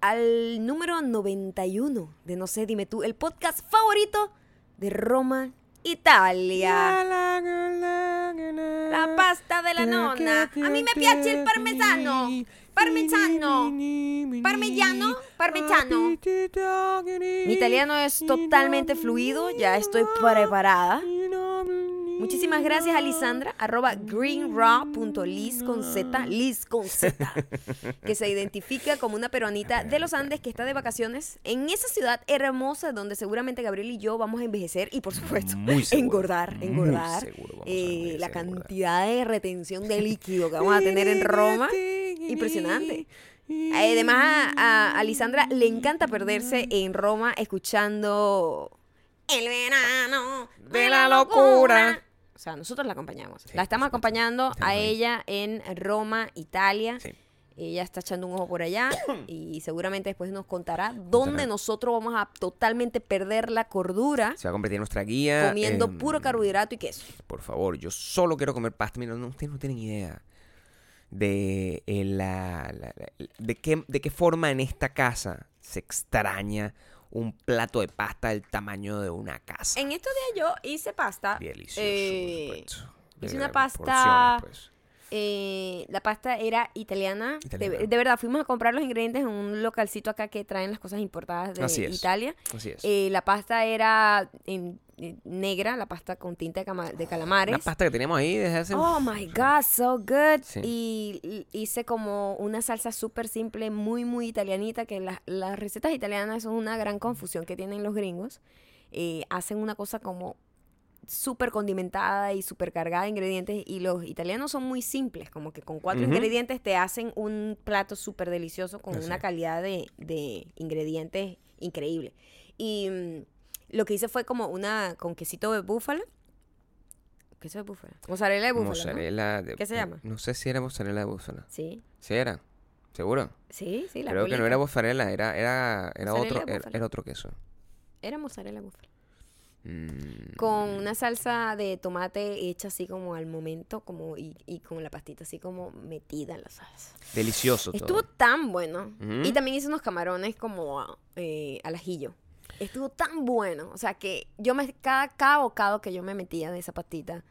al número 91 de No sé, dime tú, el podcast favorito de Roma, Italia. La pasta de la nonna. A mí me piace el parmesano. Parmesano. Parmigiano. Parmigiano. Mi italiano es totalmente fluido, ya estoy preparada. Muchísimas gracias a Lisandra, arroba greenraw.liz con Z, Liz con Z, que se identifica como una peruanita de los Andes que está de vacaciones en esa ciudad hermosa donde seguramente Gabriel y yo vamos a envejecer y por supuesto Muy seguro, engordar, muy engordar seguro eh, la cantidad de retención de líquido que vamos a tener en Roma. Impresionante. Además, a, a Lisandra le encanta perderse en Roma escuchando El verano de la locura. O sea, nosotros la acompañamos. Sí, la estamos acompañando a Estamos ella en Roma, Italia. Sí. Ella está echando un ojo por allá y seguramente después nos contará dónde nosotros vamos a totalmente perder la cordura Se va a convertir en nuestra guía. comiendo puro carbohidrato y queso. Por favor, yo solo quiero comer pasta. Mira, no, ustedes no tienen idea de, eh, la, la- la- de, qué, de qué forma en esta casa se extraña un plato de pasta del tamaño de una casa. En estos días yo hice pasta. Delicioso, eh, por hice una pasta- pues. Eh, la pasta era italiana. De- Italiana. De, verdad, fuimos a comprar los ingredientes en un localcito acá que traen las cosas importadas de Así. Italia. Así es. Eh, la pasta era en negra, la pasta con tinta de, cama- de calamares. Una pasta que teníamos ahí desde hace... Oh my god, so good. Sí. Y hice como una salsa súper simple, muy, muy italianita, que las- las recetas italianas son una gran confusión que tienen los gringos. Eh, hacen una cosa como súper condimentada y súper cargada de ingredientes y los italianos son muy simples, como que con cuatro Ujú. ingredientes te hacen un plato súper delicioso con Así una calidad de, de ingredientes increíble. Y mm, lo que hice fue como una con quesito de búfala. Queso de búfala. Mozzarella de búfala. ¿no? Mozzarella de- ¿Qué se llama? No sé si era mozzarella de búfala. Sí, Sí era. ¿Seguro? sí, sí, la Creo que no era mozzarella, era, era, era, Mozzarella otro, era, otro queso. Era mozzarella de búfala. Mm, Con una salsa de tomate hecha así como al momento, como y, y con la pastita así como metida en la salsa. Delicioso Estuvo todo. tan bueno. Y también hice unos camarones como eh, al ajillo. Estuvo tan bueno. O sea que yo me, cada, cada bocado que yo me metía de esa pastita,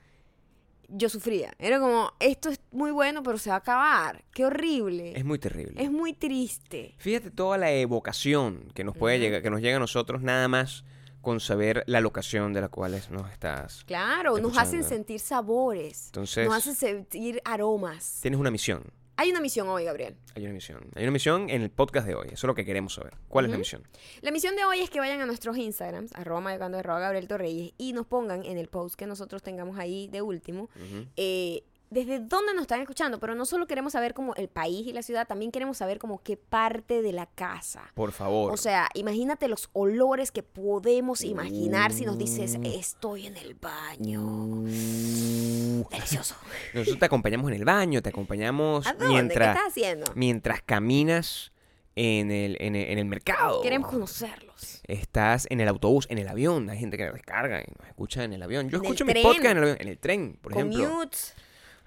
yo sufría. Era como, esto es muy bueno, pero se va a acabar. Qué horrible. Es muy terrible. Es muy triste. Fíjate toda la evocación que nos puede llegar, que nos llega a nosotros nada más con saber la locación de la cual es- nos estás. Claro, nos hacen sentir sabores. Entonces- nos hacen sentir aromas. Tienes una misión. Hay una misión hoy, Gabriel. Hay una misión. Hay una misión en el podcast de hoy. Eso es lo que queremos saber. ¿Cuál es la misión? La misión de hoy es que vayan a nuestros Instagrams, arroba mayocando, arroba Gabriel Torreyes, y nos pongan en el post que nosotros tengamos ahí de último, eh, desde dónde nos están escuchando, pero no solo queremos saber como el país y la ciudad, también queremos saber como qué parte de la casa. Por favor. O sea, imagínate los olores que podemos imaginar si nos dices, estoy en el baño. Delicioso. Nosotros te acompañamos en el baño, te acompañamos ¿A dónde? ¿Qué mientras, estás haciendo? mientras caminas en el, en el, en el mercado. Queremos conocerlos. Estás en el autobús, en el avión. Hay gente que descarga y nos escucha en el avión. Yo En escucho mi podcast en el avión, en el tren, por ejemplo.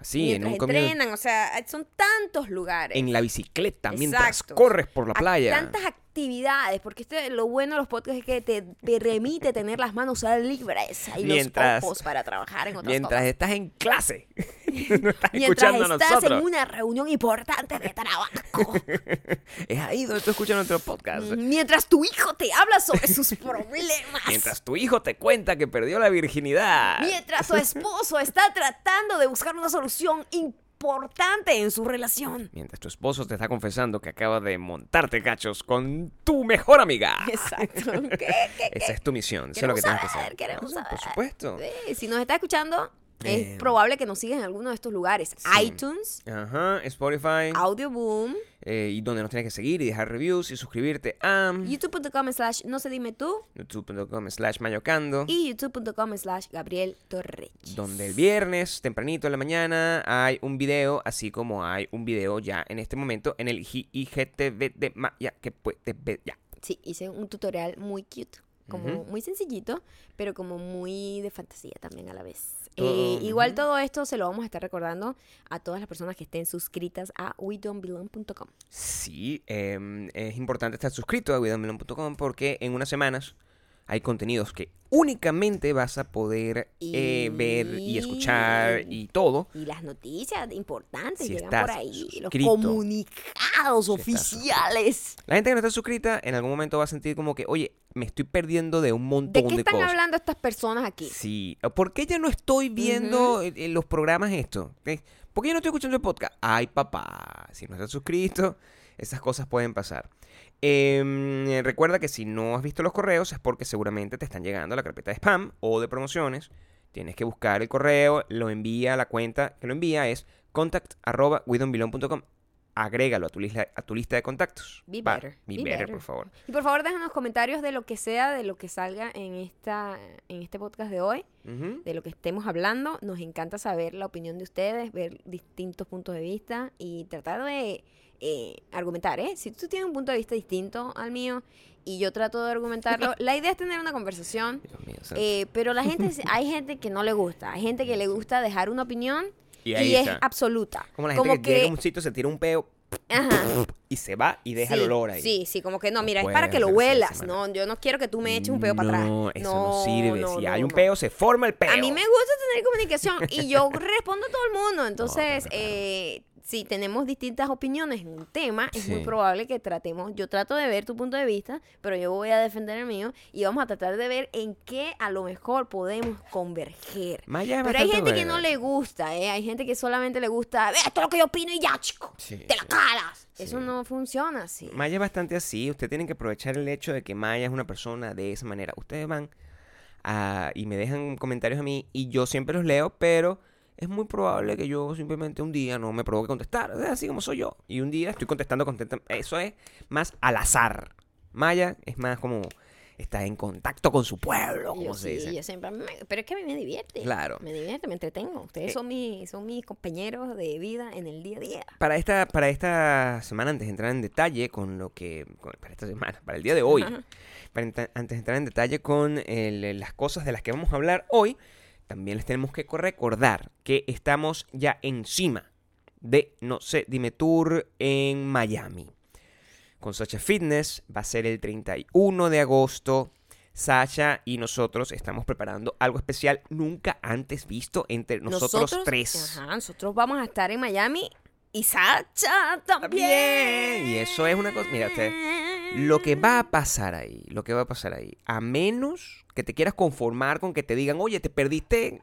Así, en un entrenan, o sea, son tantos lugares. En la bicicleta, mientras corres por la playa. Tantas actividades, porque este, lo bueno de los podcasts es que te permite tener las manos libres y Mientras- los ojos para trabajar en otras Mientras cosas. estás en clase. no estás Mientras escuchando estás nosotros. en una reunión importante de trabajo. Es ahí donde tú escuchas nuestro podcast. Mientras tu hijo te habla sobre sus problemas. Mientras tu hijo te cuenta que perdió la virginidad. Mientras su esposo está tratando de buscar una solución importante en su relación. Mientras tu esposo te está confesando que acaba de montarte cachos con tu mejor amiga. Exacto. ¿Qué, qué, qué? Esa es tu misión. Eso es lo que tienes que saber, hacer. queremos Ah, Por saber. supuesto. Sí, si nos está escuchando, es Eh, probable que nos sigas en alguno de estos lugares. sí. iTunes, Ajá, Spotify. Audio Boom, eh, y donde nos tienes que seguir y dejar reviews y suscribirte a youtube.com slash no se dime tú youtube.com slash mayocando. y youtube.com slash Gabriel Torreyes. Donde el viernes, tempranito en la mañana, hay un video, así como hay un video ya en este momento en el IGTV de Maya que puedes ver ya. Sí, hice un tutorial muy cute, como Ujú. muy sencillito, pero como muy de fantasía también a la vez. Eh, igual todo esto se lo vamos a estar recordando a todas las personas que estén suscritas a wedon'tbelong.com. Sí, em, es importante estar suscrito a WeDon'tBelong.com porque en unas semanas hay contenidos que únicamente vas a poder eh, ver y escuchar y todo. Y las noticias importantes Si llegan estás por ahí, los comunicados oficiales. La gente que no está suscrita en algún momento va a sentir como que, oye, me estoy perdiendo de un montón ¿De de, qué están cosas. hablando estas personas aquí? Sí, ¿por qué ya no estoy viendo eh, eh, los programas esto? ¿Por qué ya no estoy escuchando el podcast? Ay, papá, si no estás suscrito, esas cosas pueden pasar. Em, recuerda que si no has visto los correos es porque seguramente te están llegando a la carpeta de spam o de promociones. Tienes que buscar el correo, lo envía a la cuenta que lo envía es contact.widonbelong.com. Agrégalo a tu, lista, a tu lista de contactos. Be Va, better, Be, be better, better. por favor. Y por favor déjanos comentarios de lo que sea, de lo que salga en, esta, en este podcast de hoy, Ujú. de lo que estemos hablando. Nos encanta saber la opinión de ustedes, ver distintos puntos de vista y tratar de eh, argumentar, ¿eh? Si tú tienes un punto de vista distinto al mío y yo trato de argumentarlo, la idea es tener una conversación. Dios mío, eh, pero la gente, hay gente que no le gusta, hay gente que le gusta dejar una opinión Y es está. absoluta. Como la gente que, llega a un sitio, se tira un peo Ajá. y se va y deja el olor ahí. Sí, sí, como que no, No mira, es para que lo huelas, no, yo no quiero que tú me eches un peo para atrás. No, eso no, sirve. no, si no, hay un peo, se forma el peo. A mí me gusta tener comunicación y yo respondo a todo el mundo, entonces, eh, si tenemos distintas opiniones en un tema, es muy probable que tratemos, yo trato de ver tu punto de vista, pero yo voy a defender el mío y vamos a tratar de ver en qué a lo mejor podemos converger. Maya es Pero hay gente que no le gusta, ¿eh? Hay gente que solamente le gusta, "Ve, esto es lo que yo opino y ya, chico. Sí, Te la calas. Sí. Eso no funciona así. Maya es bastante así. Usted tiene que aprovechar el hecho de que Maya es una persona de esa manera. Ustedes van a- y me dejan comentarios a mí y yo siempre los leo, pero es muy probable que yo simplemente un día no me provoque contestar. Es así como soy yo. Y un día estoy contestando, contenta- Eso es más al azar. Maya es más como está en contacto con su pueblo, como Yo se sí, dice. yo siempre, me- pero es que a mí me divierte. Claro. Me divierte, me entretengo. Ustedes Eh. son, mis, son mis compañeros de vida en el día a día. Para esta, para esta semana, antes de entrar en detalle con lo que. con- para esta semana, para el día de hoy. Para antes de entrar en detalle con el- las cosas de las que vamos a hablar hoy, también les tenemos que co- recordar que estamos ya encima de No sé, Dime Tour en Miami. Con Sacha Fitness va a ser el 31 de agosto. Sacha y nosotros estamos preparando algo especial nunca antes visto entre nosotros, tres. Ajá, nosotros vamos a estar en Miami y Sacha también. También. Y eso es una cosa. Mira, usted. Lo que va a pasar ahí, lo que va a pasar ahí, a menos que te quieras conformar con que te digan, oye, te perdiste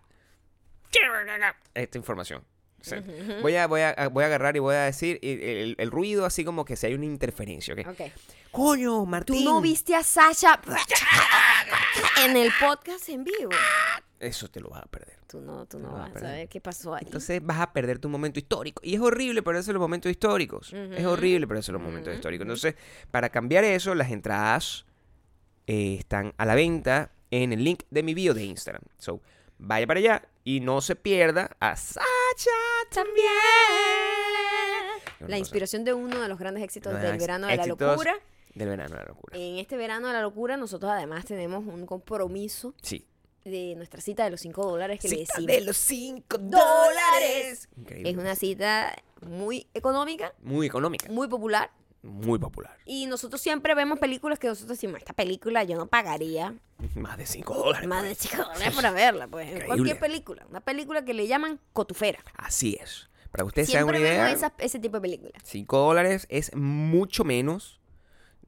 esta información. O sea, voy, a, voy, a, voy a agarrar y voy a decir el, el- el ruido así como que si hay una interferencia, ¿ok? Ok. Coño, ¿Tú Martín. no viste a Sasha en el podcast en vivo? Eso te lo vas a perder. Tú no, tú no vas a saber qué pasó ahí. Entonces vas a perder tu momento histórico. Y es horrible perderse los momentos históricos. Es horrible perderse los momentos Ujú, históricos. Entonces, para cambiar eso, las entradas eh, están a la venta en el link de mi bio de Instagram. So, vaya para allá y no se pierda a Sacha también. La inspiración de uno de los grandes éxitos Los del verano de la locura. Del verano de la locura. En este verano de la locura, nosotros además tenemos un compromiso Sí. De nuestra cita de los 5 dólares que le decimos. de los 5 dólares. Increíble. Es una cita muy económica, Muy económica. muy popular. Muy popular. Y nosotros siempre vemos películas que nosotros decimos, esta película yo no pagaría Más de 5 dólares. más de 5 dólares para verla. Pues en Increíble. cualquier película. Una película que le llaman cotufera. Así es. Para que ustedes se hagan una vemos idea. esa- ese tipo de películas. 5 dólares es mucho menos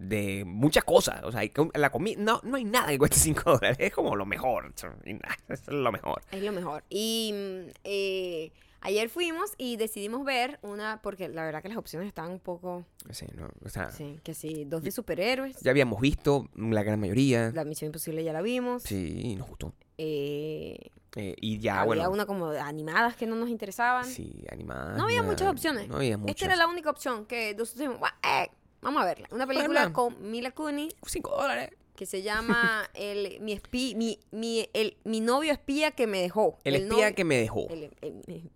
de muchas cosas. O sea, la comida, no, no hay nada que cueste 5 dólares. Es como lo mejor. Es lo mejor. Es lo mejor. Y mm, eh, ayer fuimos y decidimos ver una, porque la verdad que las opciones estaban un poco, Sí, no, o sea, sí, que sí, dos de superhéroes. ya habíamos visto la gran mayoría. La Misión Imposible ya la vimos. Sí, nos gustó. Eh, Eh, y ya, había bueno. una como animadas que no nos interesaban. Sí, animada. no había muchas opciones. No había muchas. Esta era la única opción que nosotros dijimos, "Guau, eh, vamos a verla. Una película verla. con Mila Kunis 5 dólares. que se llama el, mi, espí- mi, mi, el, mi novio espía que me dejó. El espía novio- que me dejó. el- el- el-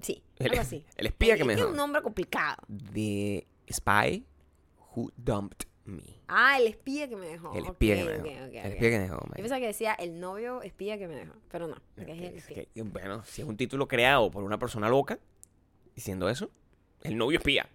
sí, El- algo así. el espía que Es me Es dejó. un nombre complicado. The Spy Who Dumped me. Ah, el espía que me dejó. El espía que me dejó. el espía que me dejó, Yo pensaba que decía el novio espía que me dejó, pero no, que es el Es espía. que, bueno, si es un título creado por una persona loca, diciendo eso, el novio espía.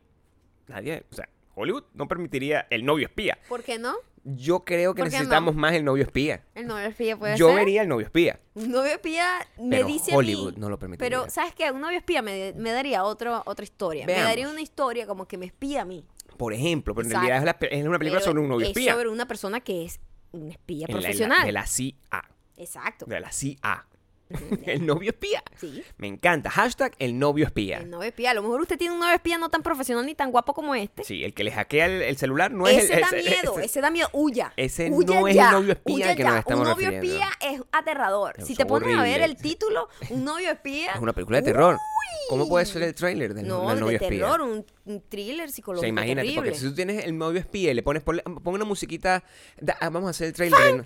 Nadie, o sea, Hollywood no permitiría el novio espía. ¿Por qué no? Yo creo que necesitamos más el novio espía. El novio espía puede Yo ser. vería el novio espía. Un novio espía me Pero dice Hollywood a mí, no lo permitiría. Pero, ¿sabes qué? Un novio espía me, me daría otro, otra historia. Veamos. Me daría una historia como que me espía a mí. Por ejemplo, pero en Exacto. realidad es, la es una película Pero sobre un novio es espía. sobre una persona que es un espía En la- en la- profesional. de la CIA. Exacto. De la CIA. el novio espía. Sí. Me encanta. Hashtag el novio espía. El novio espía. A lo mejor usted tiene un novio espía no tan profesional ni tan guapo como este. Sí, el que le hackea el, el celular no es ese el. da ese- miedo, ese- ese, da miedo. Huya. ese Huya no es el novio espía al que nos estamos Un novio refiriendo. espía es aterrador. Es si te pones a ver el título, un novio espía. Es una película de terror. ¿Cómo puede ser el tráiler del, No, del de novio espía? terror, un, un thriller O psicológico. sea, imagínate, terrible. porque si tú tienes el novio espía y le pones, pon una musiquita, da- ah, vamos a hacer el trailer. del-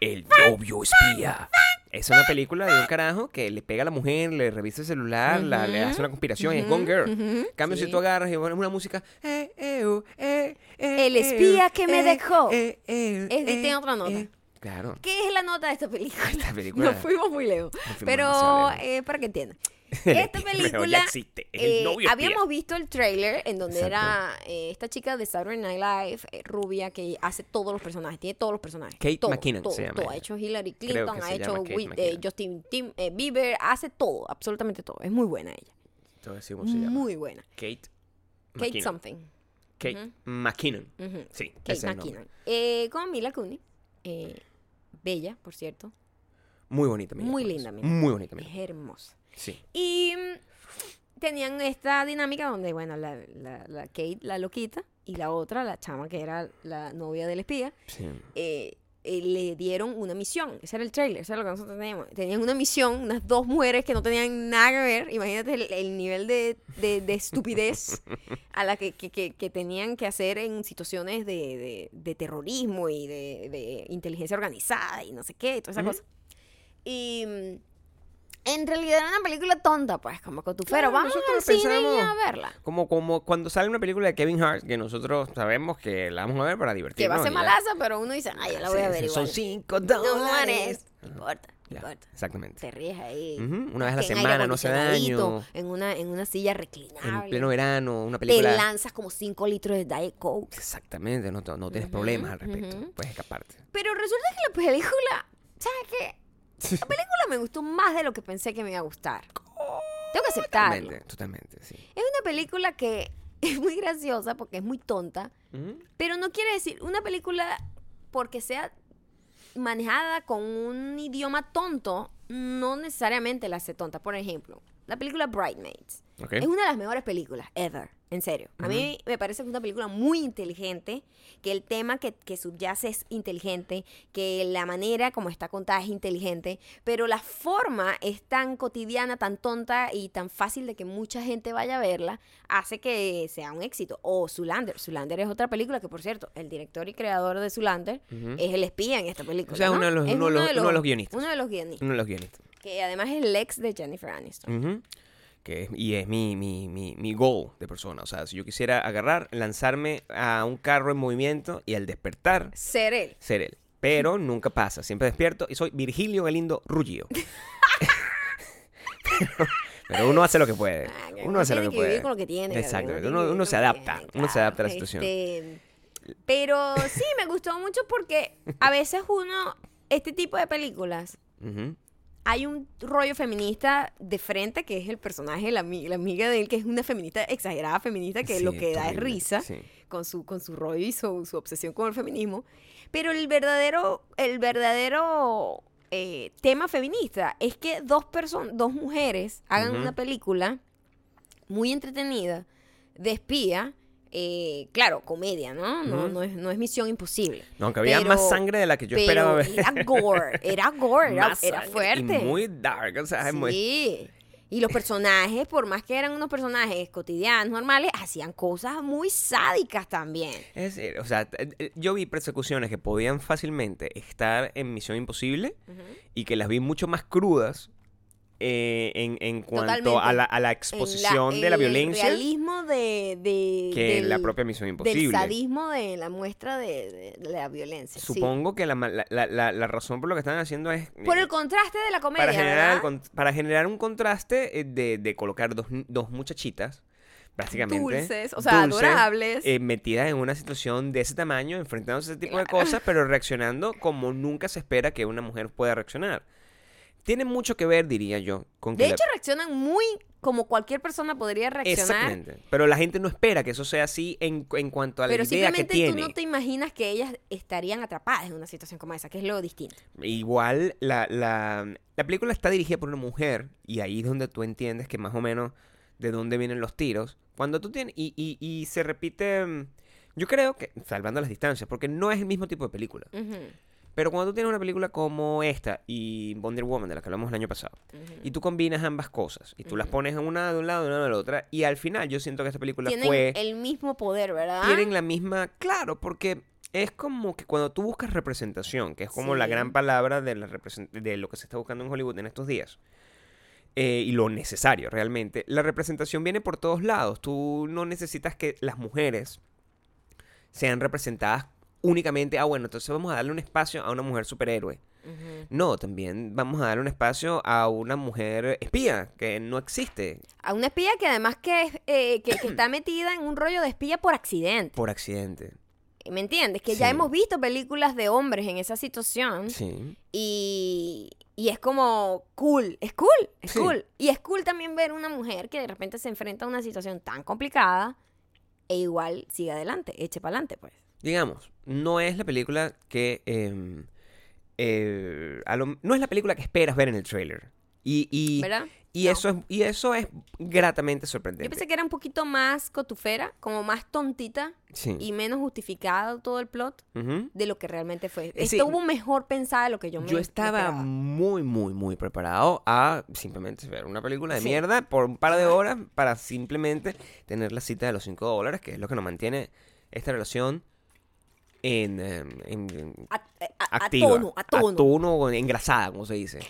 el novio espía. Es una película de un carajo que le pega a la mujer, le revisa el celular, la- le hace una conspiración y es Gone Girl. En cambio, si tú agarras y pones una música... eh, eh, uh, eh, eh, El eh, espía que me eh, dejó. eh, eh, Es- eh, otra nota. eh. Claro. ¿Qué es la nota de esta película? Esta película- Nos fuimos muy lejos. fuimos Pero demasiado lejos. eh, para que entiendan. Esta película. existe, es eh, habíamos visto el trailer en donde Exacto. era eh, esta chica de Saturday Night Live, eh, rubia, que hace todos los personajes, tiene todos los personajes. Kate todo, McKinnon todo, se llama todo. Ha hecho Hillary Clinton, ha hecho. Justin Tim- eh, Bieber, hace todo, absolutamente todo. Es muy buena ella. Decir cómo se llama. Muy buena. Kate Kate McKinnon. something. Kate Ujú. McKinnon. Sí, Kate ese es. McKinnon. Eh, con Mila Kunis. bella, por cierto. Muy bonita, Mila Muy Kunis. linda, Mila Muy bonita, Es Mila. hermosa. Sí. Y mm, tenían esta dinámica donde, bueno, la, la, la Kate, la loquita, y la otra, la chama que era la novia del espía, sí. eh, eh, le dieron una misión. Ese era el trailer, eso era lo que nosotros teníamos. Tenían una misión, unas dos mujeres que no tenían nada que ver. Imagínate el, el nivel de, de- de estupidez a la que, que- que- que tenían que hacer en situaciones de, de- terrorismo y de, inteligencia organizada y no sé qué, y toda esa Ujú. cosa. Y mm, en realidad era una película tonta, pues, como que tú Claro, pero vamos al cine y a verla. Como, como cuando sale una película de Kevin Hart, que nosotros sabemos que la vamos a ver para Que divertirnos. va a ser malaza, pero uno dice, ay, yo la voy a Sí, ver sí, igual. Son cinco dólares. No importa, no Ya, importa. exactamente. Te ríes ahí. Ujú, una vez a la que en semana, no hace daño. En una, en una silla En reclinable. pleno verano, una te película... lanzas como 5 litros de Diet Coke. Exactamente, no, te- no tienes Ujú, problemas al respecto. ujú. Puedes escaparte. Pero resulta que la película, ¿sabes qué? La película me gustó más de lo que pensé que me iba a gustar. Tengo que aceptarlo. Totalmente, totalmente, sí. Es una película que es muy graciosa porque es muy tonta, Ujú. pero no quiere decir una película porque sea manejada con un idioma tonto, no necesariamente la hace tonta. Por ejemplo, la película Bridesmaids. Ok. Es una de las mejores películas ever, en serio. A mí me parece una película muy inteligente, que el tema que, que subyace es inteligente, que la manera como está contada es inteligente, pero la forma es tan cotidiana, tan tonta y tan fácil de que mucha gente vaya a verla, hace que sea un éxito. O Zulander. Zulander es otra película que, por cierto, el director y creador de Zulander es el espía en esta película. O sea, ¿no? uno de los- Es uno de los- uno de los guionistas. Uno de los guionistas. Uno de los guionistas. Que además es el ex de Jennifer Aniston. Que es- y es mi, mi, mi, mi goal de persona. O sea, si yo quisiera agarrar, lanzarme a un carro en movimiento y al despertar, Ser él. ser él. Pero nunca pasa. Siempre despierto y soy Virgilio Galindo Ruggio. pero, pero uno hace lo que puede. Ah, que Uno hace lo que vivir puede. con lo que tiene. Exacto. que Uno, vivir uno se que adapta. tiene, Uno se adapta a la situación. Este, pero sí, me gustó mucho porque a veces uno, este tipo de películas, Ujú. Hay un rollo feminista de frente que es el personaje, la, la amiga de él, que es una feminista exagerada feminista que Sí, lo que da es risa sí. con su, con su rollo y su, su obsesión con el feminismo. Pero el verdadero, el verdadero eh, tema feminista es que dos personas, dos mujeres hagan una película muy entretenida de espía. Eh, claro, comedia, ¿no? No, no, es, no es misión imposible. No, aunque había Pero- más sangre de la que yo pero esperaba ver. Era gore, era gore, era, fuerte. Y muy dark. O sea, es muy- Sí. Y los personajes, por más que eran unos personajes cotidianos, normales, hacían cosas muy sádicas también. Es decir, o sea, t- eh, yo vi persecuciones que podían fácilmente estar en Misión Imposible y que las vi mucho más crudas eh, en, en cuanto a la, a la exposición de la el violencia realismo de, de- que la propia Misión Imposible. sadismo de la muestra de, la violencia. sí. Supongo que la, la, la- la- la razón por lo que están haciendo es Por eh, el contraste de la comedia, para, generar, el para generar un contraste eh, de, de colocar dos, dos muchachitas, prácticamente. Dulces, o sea, dulces, adorables. eh, metidas en una situación de ese tamaño, enfrentándose a ese tipo de cosas, pero reaccionando como nunca se espera que una mujer pueda reaccionar. Tiene mucho que ver, diría yo, con que de la- hecho, reaccionan muy como cualquier persona podría reaccionar. Exactamente. Pero la gente no espera que eso sea así en, en cuanto a la Pero idea que simplemente tiene. tú no te imaginas que ellas estarían atrapadas en una situación como esa, que es lo distinto. Igual la, la, la película está dirigida por una mujer y ahí es donde tú entiendes que más o menos de dónde vienen los tiros. Cuando tú tienes... Y, y, y se repite... mm, Yo creo que, salvando las distancias, porque no es el mismo tipo de película. Ujú, Pero cuando tú tienes una película como esta y Wonder Woman, de la que hablamos el año pasado, y tú combinas ambas cosas, y tú las pones una de un lado y una de la otra, y al final yo siento que esta película Tienen fue... el mismo poder, ¿verdad? tienen la misma, claro, porque es como que cuando tú buscas representación, que es como la gran palabra de, la represent- de lo que se está buscando en Hollywood en estos días, eh, y lo necesario realmente, la representación viene por todos lados. Tú no necesitas que las mujeres sean representadas únicamente, ah, bueno, entonces vamos a darle un espacio a una mujer superhéroe. No, también vamos a darle un espacio a una mujer espía, que no existe A una espía que además que, es, eh, que, que está metida en un rollo de espía por accidente. por accidente. ¿Me entiendes? Que ya hemos visto películas de hombres en esa situación Sí. y, y es como cool, es cool, es Sí. cool. Y es cool también ver una mujer que de repente se enfrenta a una situación tan complicada e igual sigue adelante, eche para adelante, pues. digamos, no es la película que... em, eh, a lo- no es la película que esperas ver en el trailer. Y, y, ¿Verdad? y No. eso es, y eso es gratamente Yo sorprendente. pensé que era un poquito más cotufera, como más tontita Sí. y menos justificado todo el plot de lo que realmente fue. Eh, sí. Estuvo mejor pensada de lo que yo me Yo estaba esperaba. muy, muy, muy preparado a simplemente ver una película de Sí. mierda por un par de horas para simplemente tener la cita de los 5 dólares, que es lo que nos mantiene esta relación en, em, en- en- A, a- a activa. tono, a tono. engrasada, como se dice.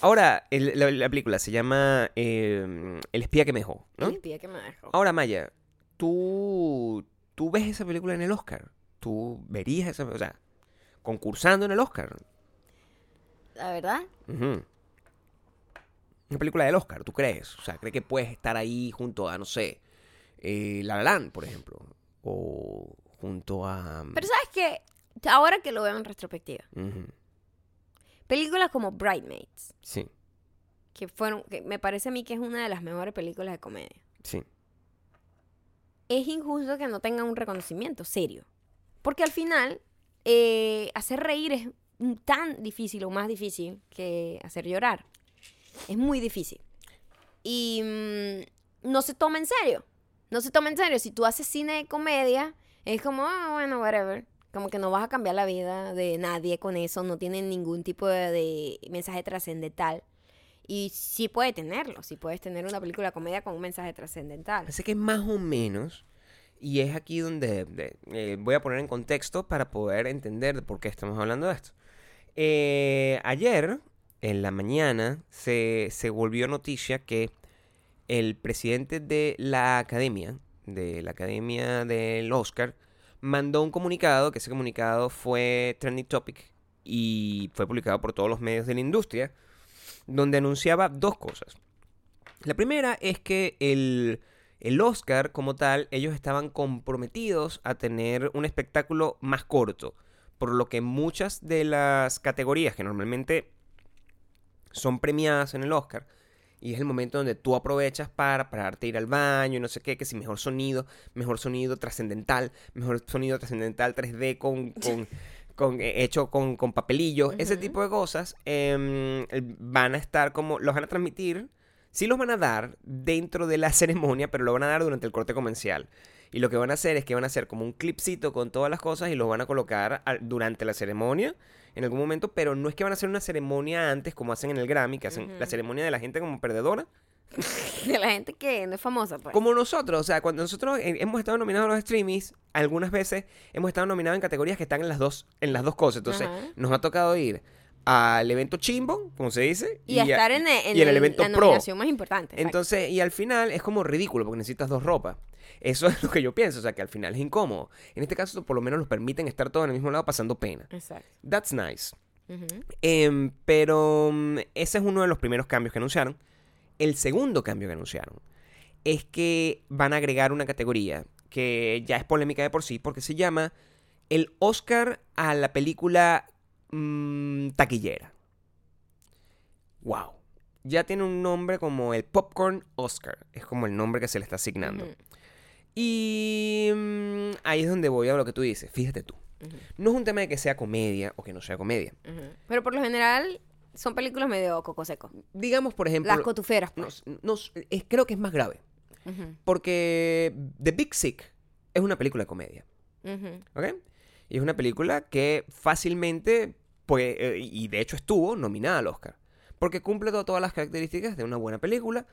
Ahora, el- la, la película se llama eh, El espía que me dejó, ¿no? El espía que me dejó. Ahora, Maya, tú, tú ves esa película en el Oscar. Tú verías esa, o sea, concursando en el Oscar. La verdad. Una película del Oscar, ¿tú crees? O sea, ¿crees que puedes estar ahí junto a, no sé, eh, La La Land, por ejemplo? O junto a... Pero sabes que ahora que lo veo en retrospectiva, películas como Bridesmaids, Sí, que fueron, que me parece a mí que es una de las mejores películas de comedia. sí. Es injusto que no tengan un reconocimiento serio. Porque al final, eh, hacer reír es tan difícil o más difícil que hacer llorar. Es muy difícil. Y mm, no se toma en serio. No se toma en serio. Si tú haces cine de comedia, es como, ah, bueno, whatever. Como que no vas a cambiar la vida de nadie con eso. No tiene ningún tipo de, mensaje trascendental. Y sí puede tenerlo. Sí puedes tener una película comedia con un mensaje trascendental. Parece que más o menos, y es aquí donde de- eh, voy a poner en contexto para poder entender de por qué estamos hablando de esto. Eh, ayer, en la mañana, se, se volvió noticia que el presidente de la academia, de la academia del Oscar, mandó un comunicado, que ese comunicado fue trending topic y fue publicado por todos los medios de la industria, donde anunciaba dos cosas. La primera es que el, el Oscar como tal, ellos estaban comprometidos a tener un espectáculo más corto, por lo que muchas de las categorías que normalmente son premiadas en el Oscar, y es el momento donde tú aprovechas para pararte ir al baño y no sé qué, que si mejor sonido, mejor sonido trascendental, mejor sonido trascendental 3D con, con, con, eh, hecho con, con papelillos, ese tipo de cosas, em, eh, van a estar como, los van a transmitir, sí los van a dar dentro de la ceremonia, pero lo van a dar durante el corte comercial. Y lo que van a hacer es que van a hacer como un clipcito con todas las cosas y los van a colocar al- durante la ceremonia en algún momento, pero no es que van a hacer una ceremonia antes como hacen en el Grammy, que hacen la ceremonia de la gente como perdedora. De la gente que no es famosa, pues. Como nosotros, o sea, cuando nosotros eh, hemos estado nominados a los streamings, algunas veces hemos estado nominados en categorías que están en las dos, en las dos cosas. Entonces, nos ha tocado ir al evento chimbo, como se dice, Y, a estar en, en y el el- evento la pro. nominación más importante. Entonces, y al final es como ridículo porque necesitas dos ropas. Eso es lo que yo pienso, o sea, que al final es incómodo. En este caso, por lo menos nos permiten estar todos en el mismo lado pasando pena. Exacto. That's nice. Em, pero mm, ese es uno de los primeros cambios que anunciaron. El segundo cambio que anunciaron es que van a agregar una categoría que ya es polémica de por sí porque se llama el Oscar a la película mm, taquillera. Wow. Ya tiene un nombre como el Popcorn Oscar. Es como el nombre que se le está asignando. Y mm, ahí es donde voy a lo que tú dices. Fíjate tú. No es un tema de que sea comedia o que no sea comedia. Pero por lo general son películas medio coco seco. Digamos, por ejemplo, Las cotuferas, pues. nos- es- creo que es más grave. Porque The Big Sick es una película de comedia. ¿Ok? Y es una película que fácilmente, pues, eh, y de hecho estuvo nominada al Oscar. Porque cumple to- todas las características de una buena película.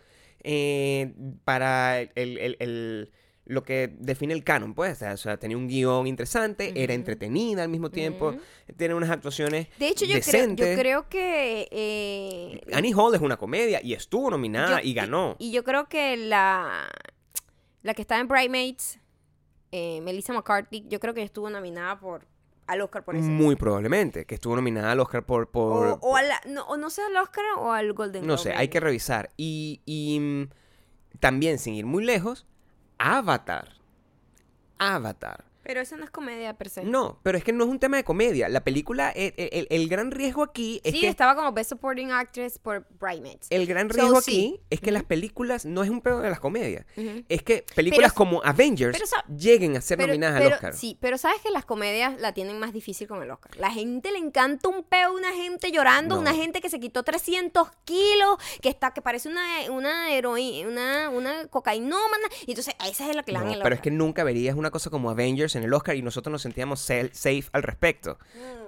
eh, para el, el- el- lo que define el canon, pues. O sea, o sea, tenía un guion interesante, era entretenida al mismo tiempo, tiene unas actuaciones De hecho, yo creo, yo creo que... eh, Annie Hall es una comedia y estuvo nominada yo- y ganó. Y, yo creo que la, la que está en Bridesmaids, eh, Melissa McCarthy, yo creo que estuvo nominada por al Oscar por eso. Muy probablemente, que estuvo nominada al Oscar por... por o, o, a la- no, o no sé al Oscar o al Golden no Globe. sé, hay que revisar. Y, y, mm, también, sin ir muy lejos, Avatar. Avatar. Pero eso no es comedia per se. No, pero es que no es un tema de comedia. La película, el, el- el gran riesgo aquí es sí, que... estaba como Best Supporting Actress por Bridesmaids. El gran So, riesgo sí. aquí es que las películas no es un pedo de las comedias. Es que películas Pero- como Avengers pero lleguen a ser Pero- nominadas al Oscar. Sí, pero sabes que las comedias la tienen más difícil con el Oscar. La gente le encanta un peo, una gente llorando, No. una gente que se quitó 300 kilos, que está, que parece una, una heroína, una, una cocainómana. Y entonces, a esa es la que le dan No, el pero Oscar. es que nunca verías una cosa como Avengers en el Oscar y nosotros nos sentíamos safe al respecto.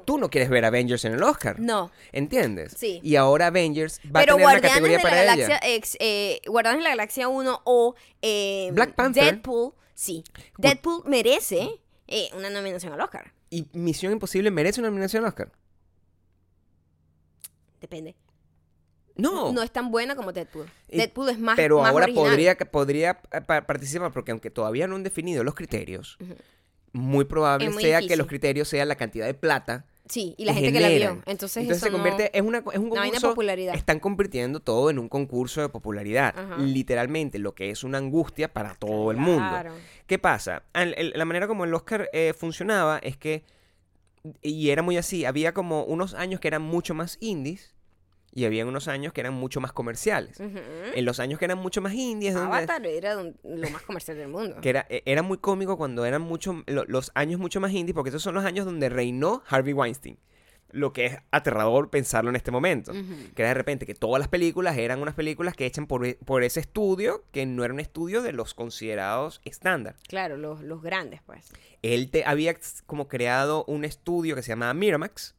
Tú no quieres ver Avengers en el Oscar. Mm. No. ¿Entiendes? Sí. Y ahora Avengers va Pero a tener una Guardianes categoría de la para Galaxia, ella. ex- eh, Guardianes de la Galaxia 1 o eh, Black Panther. Deadpool, sí. Deadpool merece eh, una nominación al Oscar. ¿Y Misión Imposible merece una nominación al Oscar? Depende. No. No es tan buena como Deadpool. Deadpool es más pero más ahora original. podría, podría pa- participar porque aunque todavía no han definido los criterios. Muy probable muy sea que los criterios sean la cantidad de plata Sí, y la que gente que la vio. Entonces, Entonces eso se convierte, no- es, una, es un concurso, popularidad. están convirtiendo todo en un concurso de popularidad. Ajá. Literalmente, lo que es una angustia para todo el mundo. ¿Qué pasa? El- la manera como el Oscar eh, funcionaba es que, y era muy así, había como unos años que eran mucho más indies y había unos años que eran mucho más comerciales. En los años que eran mucho más indies, donde, Avatar era un- lo más comercial del mundo. que era, e- era muy cómico cuando eran mucho, lo- los años mucho más indies, porque esos son los años donde reinó Harvey Weinstein. Lo que es aterrador pensarlo en este momento. Que era de repente que todas las películas eran unas películas que echan por, por ese estudio, que no era un estudio de los considerados estándar. Claro, los, los grandes, pues. Él te, había como creado un estudio que se llamaba Miramax.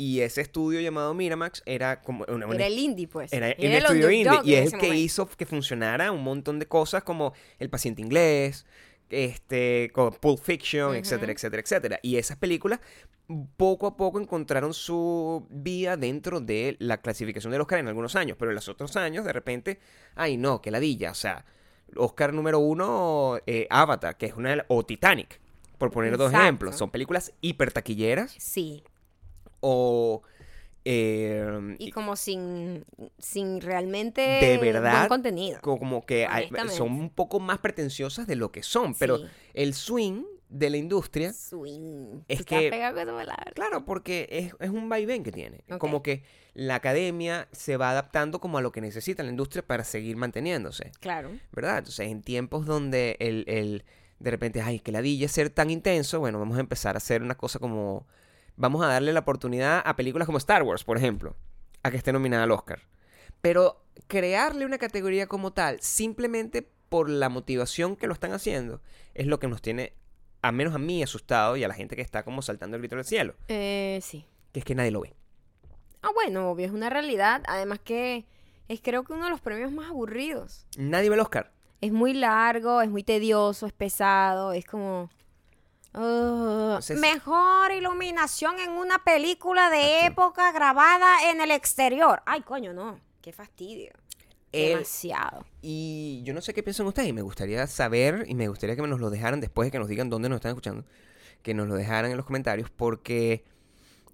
Y ese estudio llamado Miramax era como una, una- Era el indie, pues. era Era el estudio indie. Y es el que momento. hizo que funcionara un montón de cosas como El paciente inglés, este, Pulp Fiction, etcétera, etcétera, etcétera. Y esas películas poco a poco encontraron su vía dentro de la clasificación del Oscar en algunos años. Pero en los otros años, de repente, ay no, qué ladilla. O sea, Oscar número uno, eh, Avatar, que es una o Titanic, por poner dos ejemplos. Son películas hiper taquilleras Sí. O... eh, Y como sin, sin realmente De verdad, buen contenido. co- como que hay- son un poco más pretenciosas de lo que son, pero Sí. el swing de la industria, Swing. Es que- claro, porque es, es un vaivén que tiene. Como que la academia se va adaptando como a lo que necesita la industria para seguir manteniéndose, Claro. ¿verdad? Entonces, en tiempos donde el, el- de repente, ay, que ladilla ser tan intenso, bueno, vamos a empezar a hacer una cosa como, vamos a darle la oportunidad a películas como Star Wars, por ejemplo, a que esté nominada al Oscar. Pero crearle una categoría como tal, simplemente por la motivación que lo están haciendo, es lo que nos tiene, a menos a mí, asustado y a la gente que está como saltando el grito del cielo, Eh, sí. que es que nadie lo ve. Ah, bueno, obvio, es una realidad. Además que es creo que uno de los premios más aburridos. Nadie ve el Oscar. Es muy largo, es muy tedioso, es pesado, es como... Uh, mejor iluminación en una película de época grabada en el exterior. Ay, coño, no. Qué fastidio. El- Demasiado. Y yo no sé qué piensan ustedes y me gustaría saber y me gustaría que nos lo dejaran después de que nos digan dónde nos están escuchando, que nos lo dejaran en los comentarios porque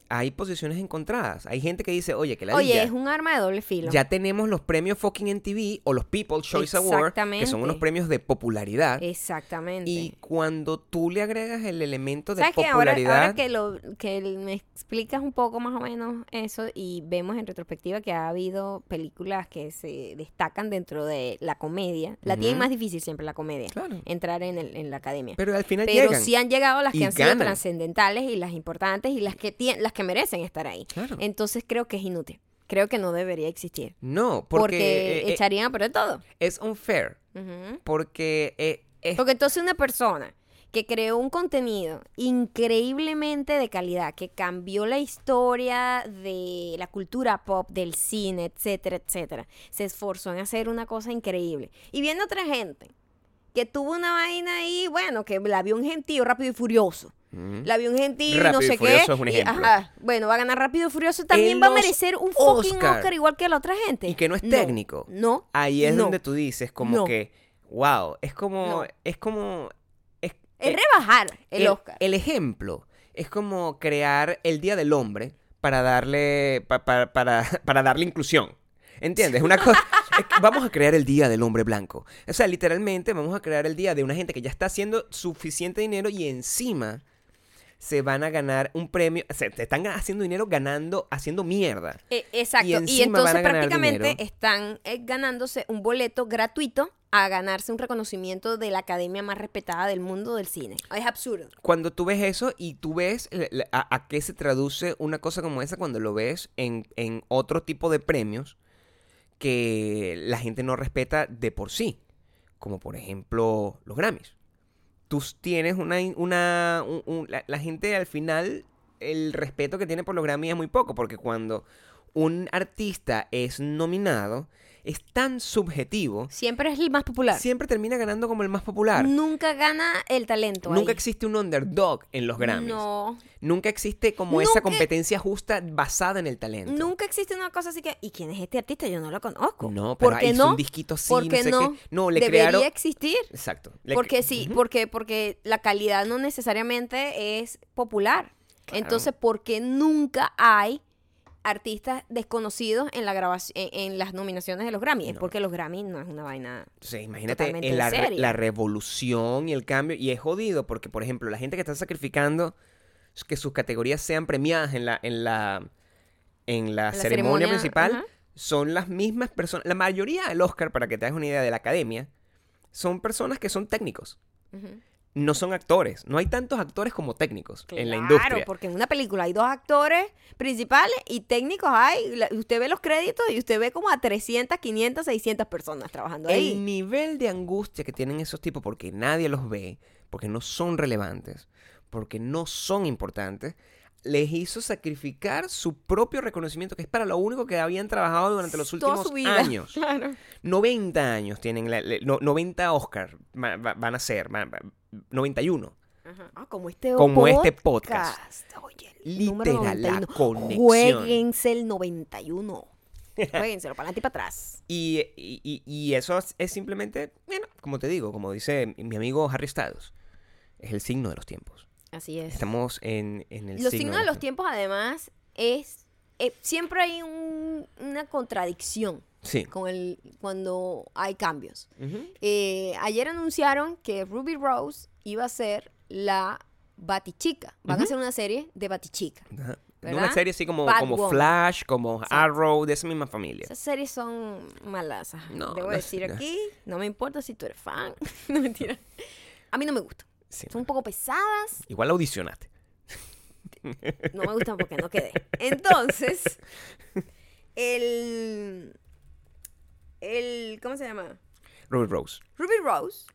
hay posiciones encontradas. Hay gente que dice, oye, que la Oye, es un arma de doble filo. ya tenemos los premios fucking en TV o los People's Choice Awards, que son unos premios de popularidad. Exactamente. Y cuando tú le agregas el elemento de ¿Sabes qué? Ahora, popularidad, ahora que, lo, que me explicas un poco más o menos eso y vemos en retrospectiva que ha habido películas que se destacan dentro de la comedia. La tienen Ujú. más difícil siempre la comedia. Claro. Entrar en, el- en la academia. pero al final Pero llegan. sí han llegado las que han sido ganan. trascendentales y las importantes y las que, las que merecen estar ahí. Claro. Entonces creo que es inútil. Creo que no debería existir. No, Porque, porque, eh, eh, echarían a perder todo. es unfair. Ujú. Porque eh, es Porque entonces una persona que creó un contenido increíblemente de calidad, que cambió la historia de la cultura pop, del cine, etcétera, etcétera, se esforzó en hacer una cosa increíble. Y viene otra gente que tuvo una vaina ahí, bueno, que la vio un gentío rápido y furioso. Ujú. La vio un gentío y Rápido no y sé Furioso qué. es un y, ajá, bueno, va a ganar Rápido y Furioso. También En va a merecer un fucking Oscar. Oscar. igual que la otra gente. Y que no es técnico. No. Ahí es no. donde tú dices como No. que, wow, es como, No. es como, es, Es eh, rebajar el, Oscar. El ejemplo es como crear el Día del Hombre para darle, pa- pa- para, para darle inclusión. ¿Entiendes? Una cosa. vamos a crear el Día del Hombre Blanco. O sea, literalmente vamos a crear el día de una gente que ya está haciendo suficiente dinero y encima se van a ganar un premio. O te están haciendo dinero ganando, haciendo mierda. Eh, exacto. y entonces prácticamente dinero. están eh, ganándose un boleto gratuito a ganarse un reconocimiento de la academia más respetada del mundo del cine. Es absurdo. Cuando tú ves eso y tú ves a, a qué se traduce una cosa como esa cuando lo ves en, en otro tipo de premios que la gente no respeta de por sí, como por ejemplo los Grammys. Tú tienes una... una un- la, la gente al final, el respeto que tiene por los Grammys es muy poco, porque cuando un artista es nominado, es tan subjetivo, Siempre es el más popular. siempre termina ganando como el más popular. Nunca gana el talento. Nunca ahí. existe un underdog en los Grammys. No. Nunca existe como esa competencia justa basada en el talento. Nunca existe una cosa así que. ¿Y quién es este artista? Yo no lo conozco. No, pero ¿Por qué hizo no? un disquito así, ¿Por no sé no? qué. No, le Debería crearon... existir. Exacto. Le Porque sí, porque, porque la calidad no necesariamente es popular. Claro. Entonces, ¿por qué nunca hay artistas desconocidos en la grabación, en, en las nominaciones de los Grammy? Es No. porque los Grammy no es una vaina. Sea, imagínate en la, re- la revolución y el cambio. Y es jodido porque, por ejemplo, la gente que está sacrificando que sus categorías sean premiadas en la, en la, en la, la ceremonia, ceremonia, principal son las mismas personas. La mayoría del Oscar, para que te hagas una idea de la academia, son personas que son técnicos. No son actores. No hay tantos actores como técnicos en la Claro, industria. porque en una película hay dos actores principales y técnicos hay. Usted ve los créditos y usted ve como a 300, 500, 600 personas trabajando El ahí. nivel de angustia que tienen esos tipos porque nadie los ve, porque no son relevantes, porque no son importantes, les hizo sacrificar su propio reconocimiento, que es para lo único que habían trabajado durante los Toda últimos su vida. años. Claro. 90 años tienen, la- la- no- 90 Oscar va- va- van a ser, 91. Ajá. Ah, como este Como este podcast. Oye, Literal, la 91. conexión. Jueguense el 91. Jueguenselo para adelante y para atrás. Y, y- eso es, es simplemente, bueno, como te digo, como dice mi amigo Harry Styles, es el signo de los tiempos. Así es. Estamos en, en el Los signo signos de los tiempos, además, es. Eh, siempre hay un- una contradicción Sí. con el, cuando hay cambios. Ujú. Eh, ayer anunciaron que Ruby Rose iba a ser la Batichica. Van a Ujú. hacer una serie de Batichica. De ¿Verdad? una serie así como, como. Flash, como Sí. Arrow, de esa misma familia. Esas series son malas. No, Debo no decir no. aquí, no me importa si tú eres fan. no mentira. A mí no me gustan. Sí. Son un poco pesadas. Igual audicionaste. No me gustan porque no quedé. Entonces, el. El. ¿Cómo se llama? Ruby Rose. Ruby Rose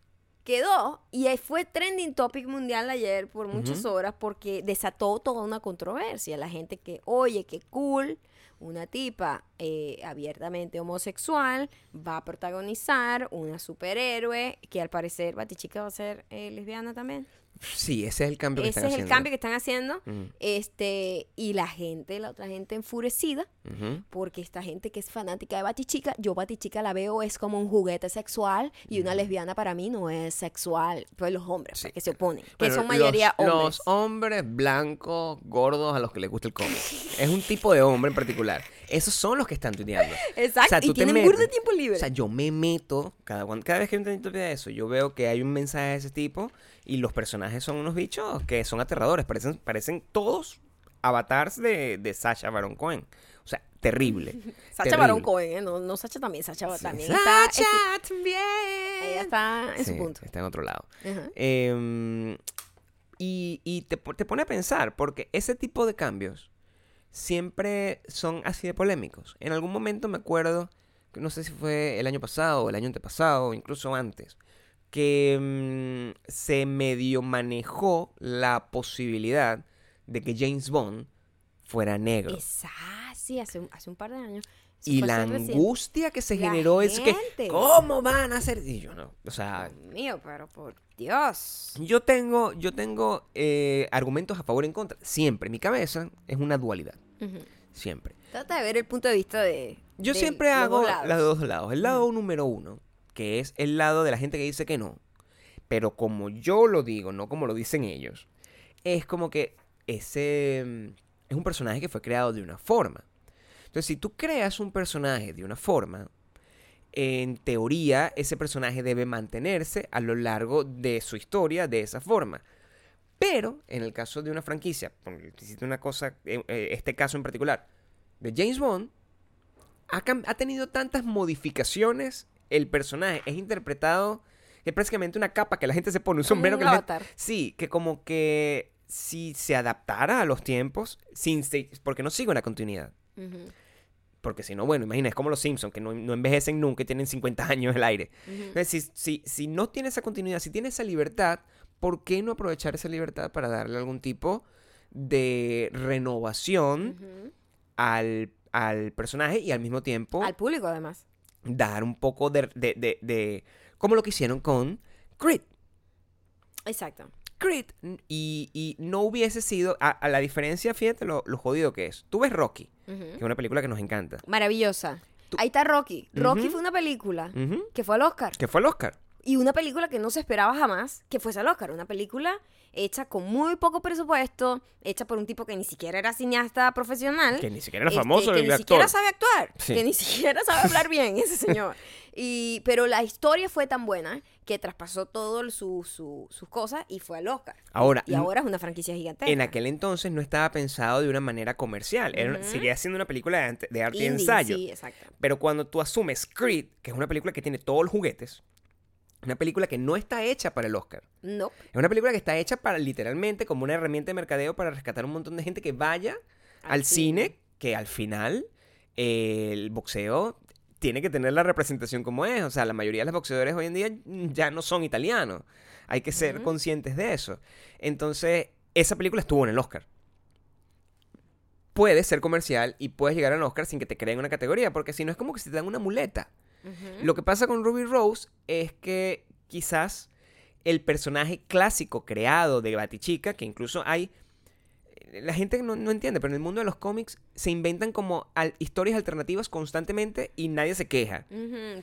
quedó y ahí fue trending topic mundial ayer por muchas horas porque desató toda una controversia. La gente que, oye, qué cool, una tipa eh, abiertamente homosexual va a protagonizar una superhéroe que al parecer Batichica va a ser eh, lesbiana también. Sí, ese es el cambio que Ese están es el haciendo. cambio que están haciendo. Este, y la gente, la otra gente enfurecida, porque esta gente que es fanática de Batichica, yo Batichica la veo es como un juguete sexual y una lesbiana para mí no es sexual. Pues los hombres Sí. que se oponen, que son mayoría los, hombres. Los hombres blancos, gordos, a los que les gusta el cómic. es un tipo de hombre en particular. Esos son los que están tuiteando. Exacto, O sea, y tienen burda de tiempo libre. O sea, yo me meto, cada, cada vez que intento de eso, yo veo que hay un mensaje de ese tipo y los personajes son unos bichos que son aterradores. Parecen, parecen todos avatars de, de Sacha Baron Cohen. O sea, terrible. Sacha. Baron Cohen, ¿eh? no, no Sacha también, Sacha Sí, también Sacha también. ella está en Sí, su punto. Está en otro lado. Eh, y y te, te pone a pensar, porque ese tipo de cambios siempre son así de polémicos. En algún momento me acuerdo, no sé si fue el año pasado, o el año antepasado, o incluso antes, que mm, se medio manejó la posibilidad de que James Bond fuera negro. Esa, sí, hace, un- hace un par de años. Y la angustia que se La generó es que. ¿cómo van a hacer? Y yo no, o sea, Dios mío, pero por Dios. Yo tengo, yo tengo eh, argumentos a favor y en contra. Siempre. Mi cabeza es una dualidad. Siempre. Trata de ver el punto de vista de. Yo de siempre los hago dos los dos lados. El lado número uno, que es el lado de la gente que dice que no. Pero como yo lo digo, no como lo dicen ellos, es como que ese mm, es un personaje que fue creado de una forma. Entonces, si tú creas un personaje de una forma, en teoría ese personaje debe mantenerse a lo largo de su historia de esa forma. Pero en el caso de una franquicia, una cosa, eh, eh, este caso en particular, de James Bond, ha, ha tenido tantas modificaciones el personaje. Es interpretado, es prácticamente una capa que la gente se pone, un sombrero un que la gente-. Sí, que como que si se adaptara a los tiempos, sin porque no sigue una continuidad. Ujú, Porque si no, bueno, imagina, es como los Simpsons, que no, no envejecen nunca y tienen 50 años en el aire. Entonces, si, si, si no tiene esa continuidad, si tiene esa libertad, ¿por qué no aprovechar esa libertad para darle algún tipo de renovación al, al personaje y al mismo tiempo Al público, además. dar un poco de, de, de, de- como lo que hicieron con Creed? Exacto. Creed y, y no hubiese sido, a, a la diferencia, fíjate lo, lo jodido que es. Tú ves Rocky, Que es una película que nos encanta. Maravillosa. Tú- Ahí está Rocky. Rocky fue una película que fue al Oscar. Que fue el Oscar. Y una película que no se esperaba jamás que fuese al Oscar. Una película hecha con muy poco presupuesto, hecha por un tipo que ni siquiera era cineasta profesional. Que ni siquiera era este, famoso que el ni actor. siquiera sabe actuar, Sí. que ni siquiera sabe hablar bien ese señor. Y, pero la historia fue tan buena que traspasó todo su, su- sus cosas y fue al Oscar. Ahora, Y ahora es una franquicia gigantesca. En aquel entonces no estaba pensado de una manera comercial. Era, Ujú. Seguía siendo una película de, de arte y Indie, ensayo. Sí, exacto. Pero cuando tú asumes Creed, que es una película que tiene todos los juguetes, una película que no está hecha para el Oscar. No. Es una película que está hecha para literalmente como una herramienta de mercadeo para rescatar un montón de gente que vaya al, Al cine. cine. que al final eh, el boxeo tiene que tener la representación como es. O sea, la mayoría de los boxeadores hoy en día ya no son italianos. Hay que ser conscientes de eso. Entonces, esa película estuvo en el Oscar. Puedes ser comercial y puedes llegar al Oscar sin que te creen una categoría, porque si no es como que si te dan una muleta. Lo que pasa con Ruby Rose es que quizás el personaje clásico creado de Batichica, que incluso hay... La gente no, no entiende, pero en el mundo de los cómics se inventan como al- historias alternativas constantemente y nadie se queja.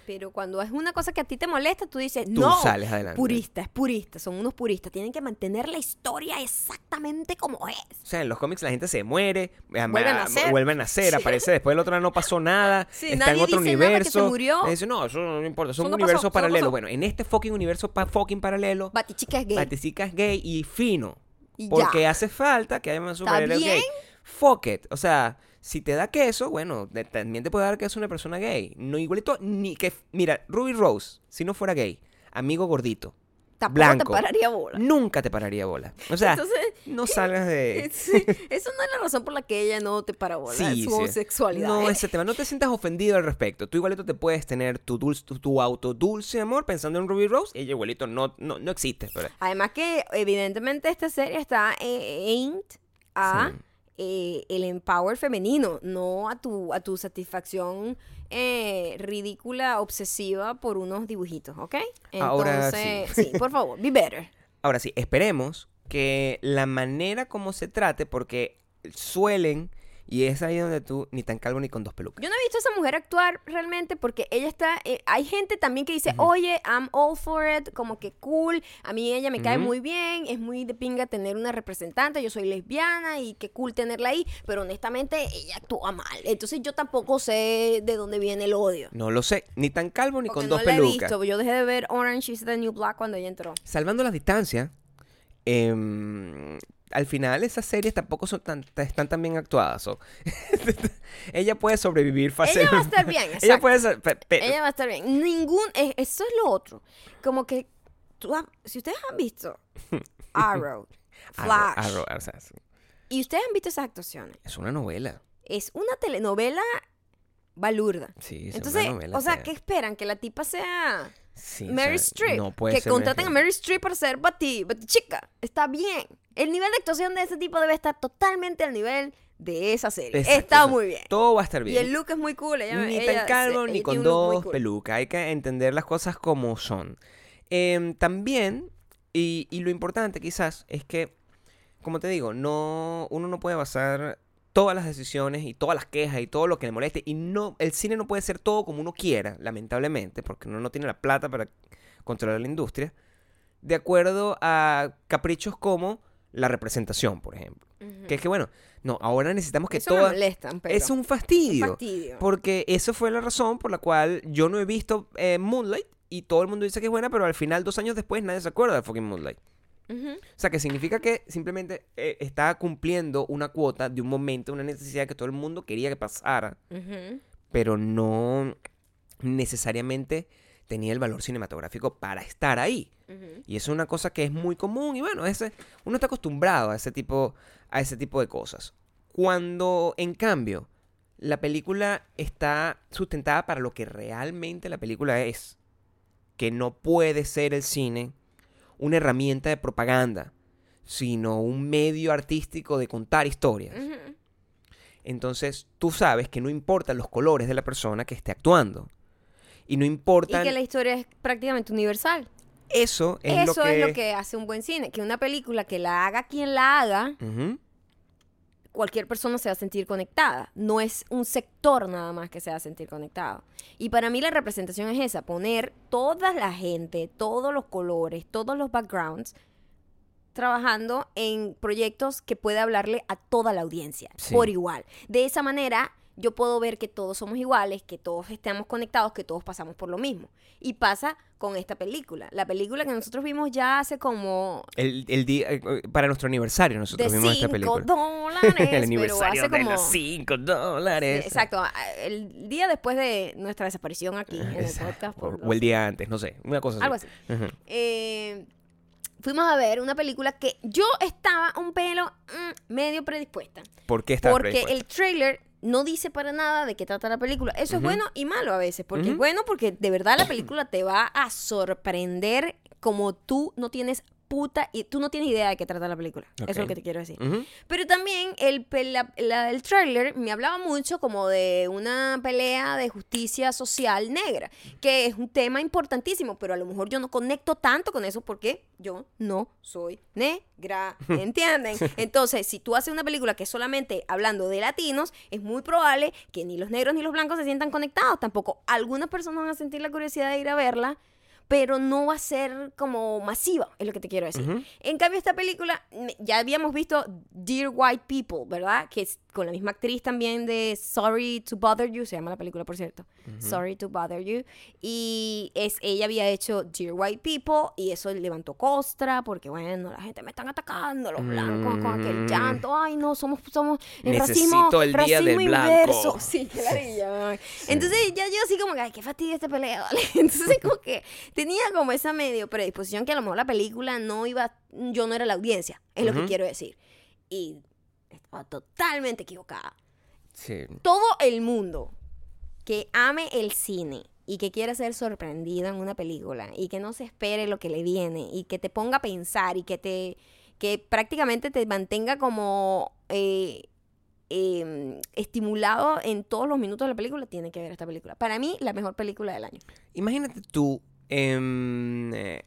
Pero cuando es una cosa que a ti te molesta, tú dices, Tú no, sales adelante. purista, es purista, son unos puristas, tienen que mantener la historia exactamente como es. O sea, en los cómics la gente se muere, Vuelve a nacer. vuelve a nacer, aparece después del otro no pasó nada, Sí, está nadie en otro dice nada universo. se murió. Dice, no, eso no importa, son no universos no paralelos. Bueno, en este fucking universo pa fucking paralelo, Batichica es gay. Batichica es gay y fino. Y Porque ya. hace falta que haya más superhéroes bien? gay. Fuck it. O sea, si te da queso, bueno, de- también te puede dar queso una persona gay. No igualito, ni que. Mira, Ruby Rose, si no fuera gay, amigo gordito, Tampoco blanco. te pararía bola. nunca te pararía bola. O sea, Entonces, no salgas de. sí, eso no es la razón por la que ella no te para bola, Sí, su sí. homosexualidad. No, ese tema. No te sientas ofendido al respecto. Tú igualito te puedes tener tu, dulce, tu, tu auto dulce amor pensando en Ruby Rose. Ella igualito no, no, no existe. Pero, Además que evidentemente esta serie está aimed a Sí. Eh, el empower femenino, no a tu, a tu satisfacción eh, ridícula, obsesiva por unos dibujitos, ¿ok? Ahora Entonces, sí. sí, por favor, be better. Ahora sí, esperemos que la manera como se trate, porque suelen y es ahí donde tú ni tan calvo ni con dos pelucas. Yo no he visto a esa mujer actuar realmente porque ella está. eh, hay gente también que dice, oye, I'm all for it, como que cool. A mí ella me cae muy bien. Es muy de pinga tener una representante. Yo soy lesbiana y qué cool tenerla ahí. Pero honestamente, ella actúa mal. Entonces yo tampoco sé de dónde viene el odio. No lo sé, ni tan calvo ni Porque con no dos la he pelucas. visto. Yo dejé de ver Orange is the New Black cuando ella entró. Salvando las distancias, em, al final esas series tampoco son tan, están tan bien actuadas. ella puede sobrevivir fácilmente. Ella va a estar bien, Ella puede ser- Ella va a estar bien. Ningún. eh, Eso es lo otro. Como que. tú has- si ustedes han visto Arrow, Flash. Arrow, Arrow, o sea, es- Y ustedes han visto esas actuaciones. es una novela. Es una telenovela balurda. Sí, es Entonces, una novela. o sea. ¿qué esperan? Que la tipa sea Sí, o Mary sea, Streep. No puede que ser contraten a Mary Mary Streep para ser Bati, Bati chica. Está bien. El nivel de actuación de ese tipo debe estar totalmente al nivel de esa serie. Exacto, Está muy bien. Todo va a estar Y bien. el look es muy cool. Ella, ni ella tan calvo se- ni con dos cool. pelucas. Hay que entender las cosas como son. Em, también, y, y lo importante quizás, es que, como te digo, no, uno no puede basar todas las decisiones y todas las quejas y todo lo que le moleste. Y no, el cine no puede ser todo como uno quiera, lamentablemente, porque uno no tiene la plata para controlar la industria, de acuerdo a caprichos como la representación, por ejemplo. Que es que, bueno, no, ahora necesitamos que Eso pero Es un fastidio. un fastidio. Porque eso fue la razón por la cual yo no he visto eh, Moonlight y todo el mundo dice que es buena, pero al final, dos años después, nadie se acuerda de fucking Moonlight. O sea, que significa que simplemente eh, está cumpliendo una cuota de un momento, una necesidad que todo el mundo quería que pasara, pero no necesariamente tenía el valor cinematográfico para estar ahí. Y eso es una cosa que es muy común y bueno, ese, uno está acostumbrado a ese tipo, a ese tipo de cosas. Cuando, en cambio, la película está sustentada para lo que realmente la película es, que no puede ser el cine una herramienta de propaganda, sino un medio artístico de contar historias. Entonces, tú sabes que no importan los colores de la persona que esté actuando. Y no Y importan... que la historia es prácticamente universal. Eso es Eso lo que... es lo que hace un buen cine. Que una película que la haga quien la haga. Cualquier persona se va a sentir conectada. No es un sector nada más que se va a sentir conectado. Y para mí la representación es esa, poner toda la gente, todos los colores, todos los backgrounds, trabajando en proyectos que pueda hablarle a toda la audiencia, Sí. por igual. De esa manera yo puedo ver que todos somos iguales, que todos estamos conectados, que todos pasamos por lo mismo. Y pasa con esta película. La película que nosotros vimos ya hace como El, el día, eh, para nuestro aniversario nosotros de vimos esta 5 película. dólares, el pero aniversario hace de como... los 5 Sí, dólares. Exacto, a- el día después de nuestra desaparición aquí en el Exacto. podcast. O, por o los- el día antes, no sé, una cosa así. Algo así. Eh, fuimos a ver una película que yo estaba un pelo mm, medio predispuesta. ¿Por qué está porque predispuesta? el trailer no dice para nada de qué trata la película. Eso es bueno y malo a veces. Porque es bueno porque de verdad la película te va a sorprender como tú no tienes puta y tú no tienes idea de qué trata la película. Eso es lo que te quiero decir. Pero también el, pe- la- la- el tráiler me hablaba mucho como de una pelea de justicia social negra, que es un tema importantísimo, pero a lo mejor yo no conecto tanto con eso porque yo no soy negra, ¿entienden? Entonces, si tú haces una película que es solamente hablando de latinos, es muy probable que ni los negros ni los blancos se sientan conectados tampoco. Algunas personas van a sentir la curiosidad de ir a verla, pero no va a ser como masiva, es lo que te quiero decir. En cambio, esta película, ya habíamos visto Dear White People, ¿verdad? Que es con la misma actriz también de Sorry to Bother You, se llama la película, por cierto. Sorry to Bother You. Y es, ella había hecho Dear White People y eso levantó costra porque, bueno, la gente me están atacando, los blancos, con aquel Mm. llanto. Ay, no, somos, somos el Necesito racismo, el día racismo del blanco. inverso. Sí, qué ladilla, ay. Entonces ya yo así como que, ay, qué fastidio esta pelea, ¿vale? Entonces como que tenía como esa medio predisposición que a lo mejor la película no iba, yo no era la audiencia, es lo que quiero decir. Y estaba totalmente equivocada. Sí. Todo el mundo que ame el cine y que quiera ser sorprendido en una película y que no se espere lo que le viene y que te ponga a pensar y que te que prácticamente te mantenga como eh, eh, estimulado en todos los minutos de la película, tiene que ver esta película. Para mí, la mejor película del año. Imagínate tú, em, eh,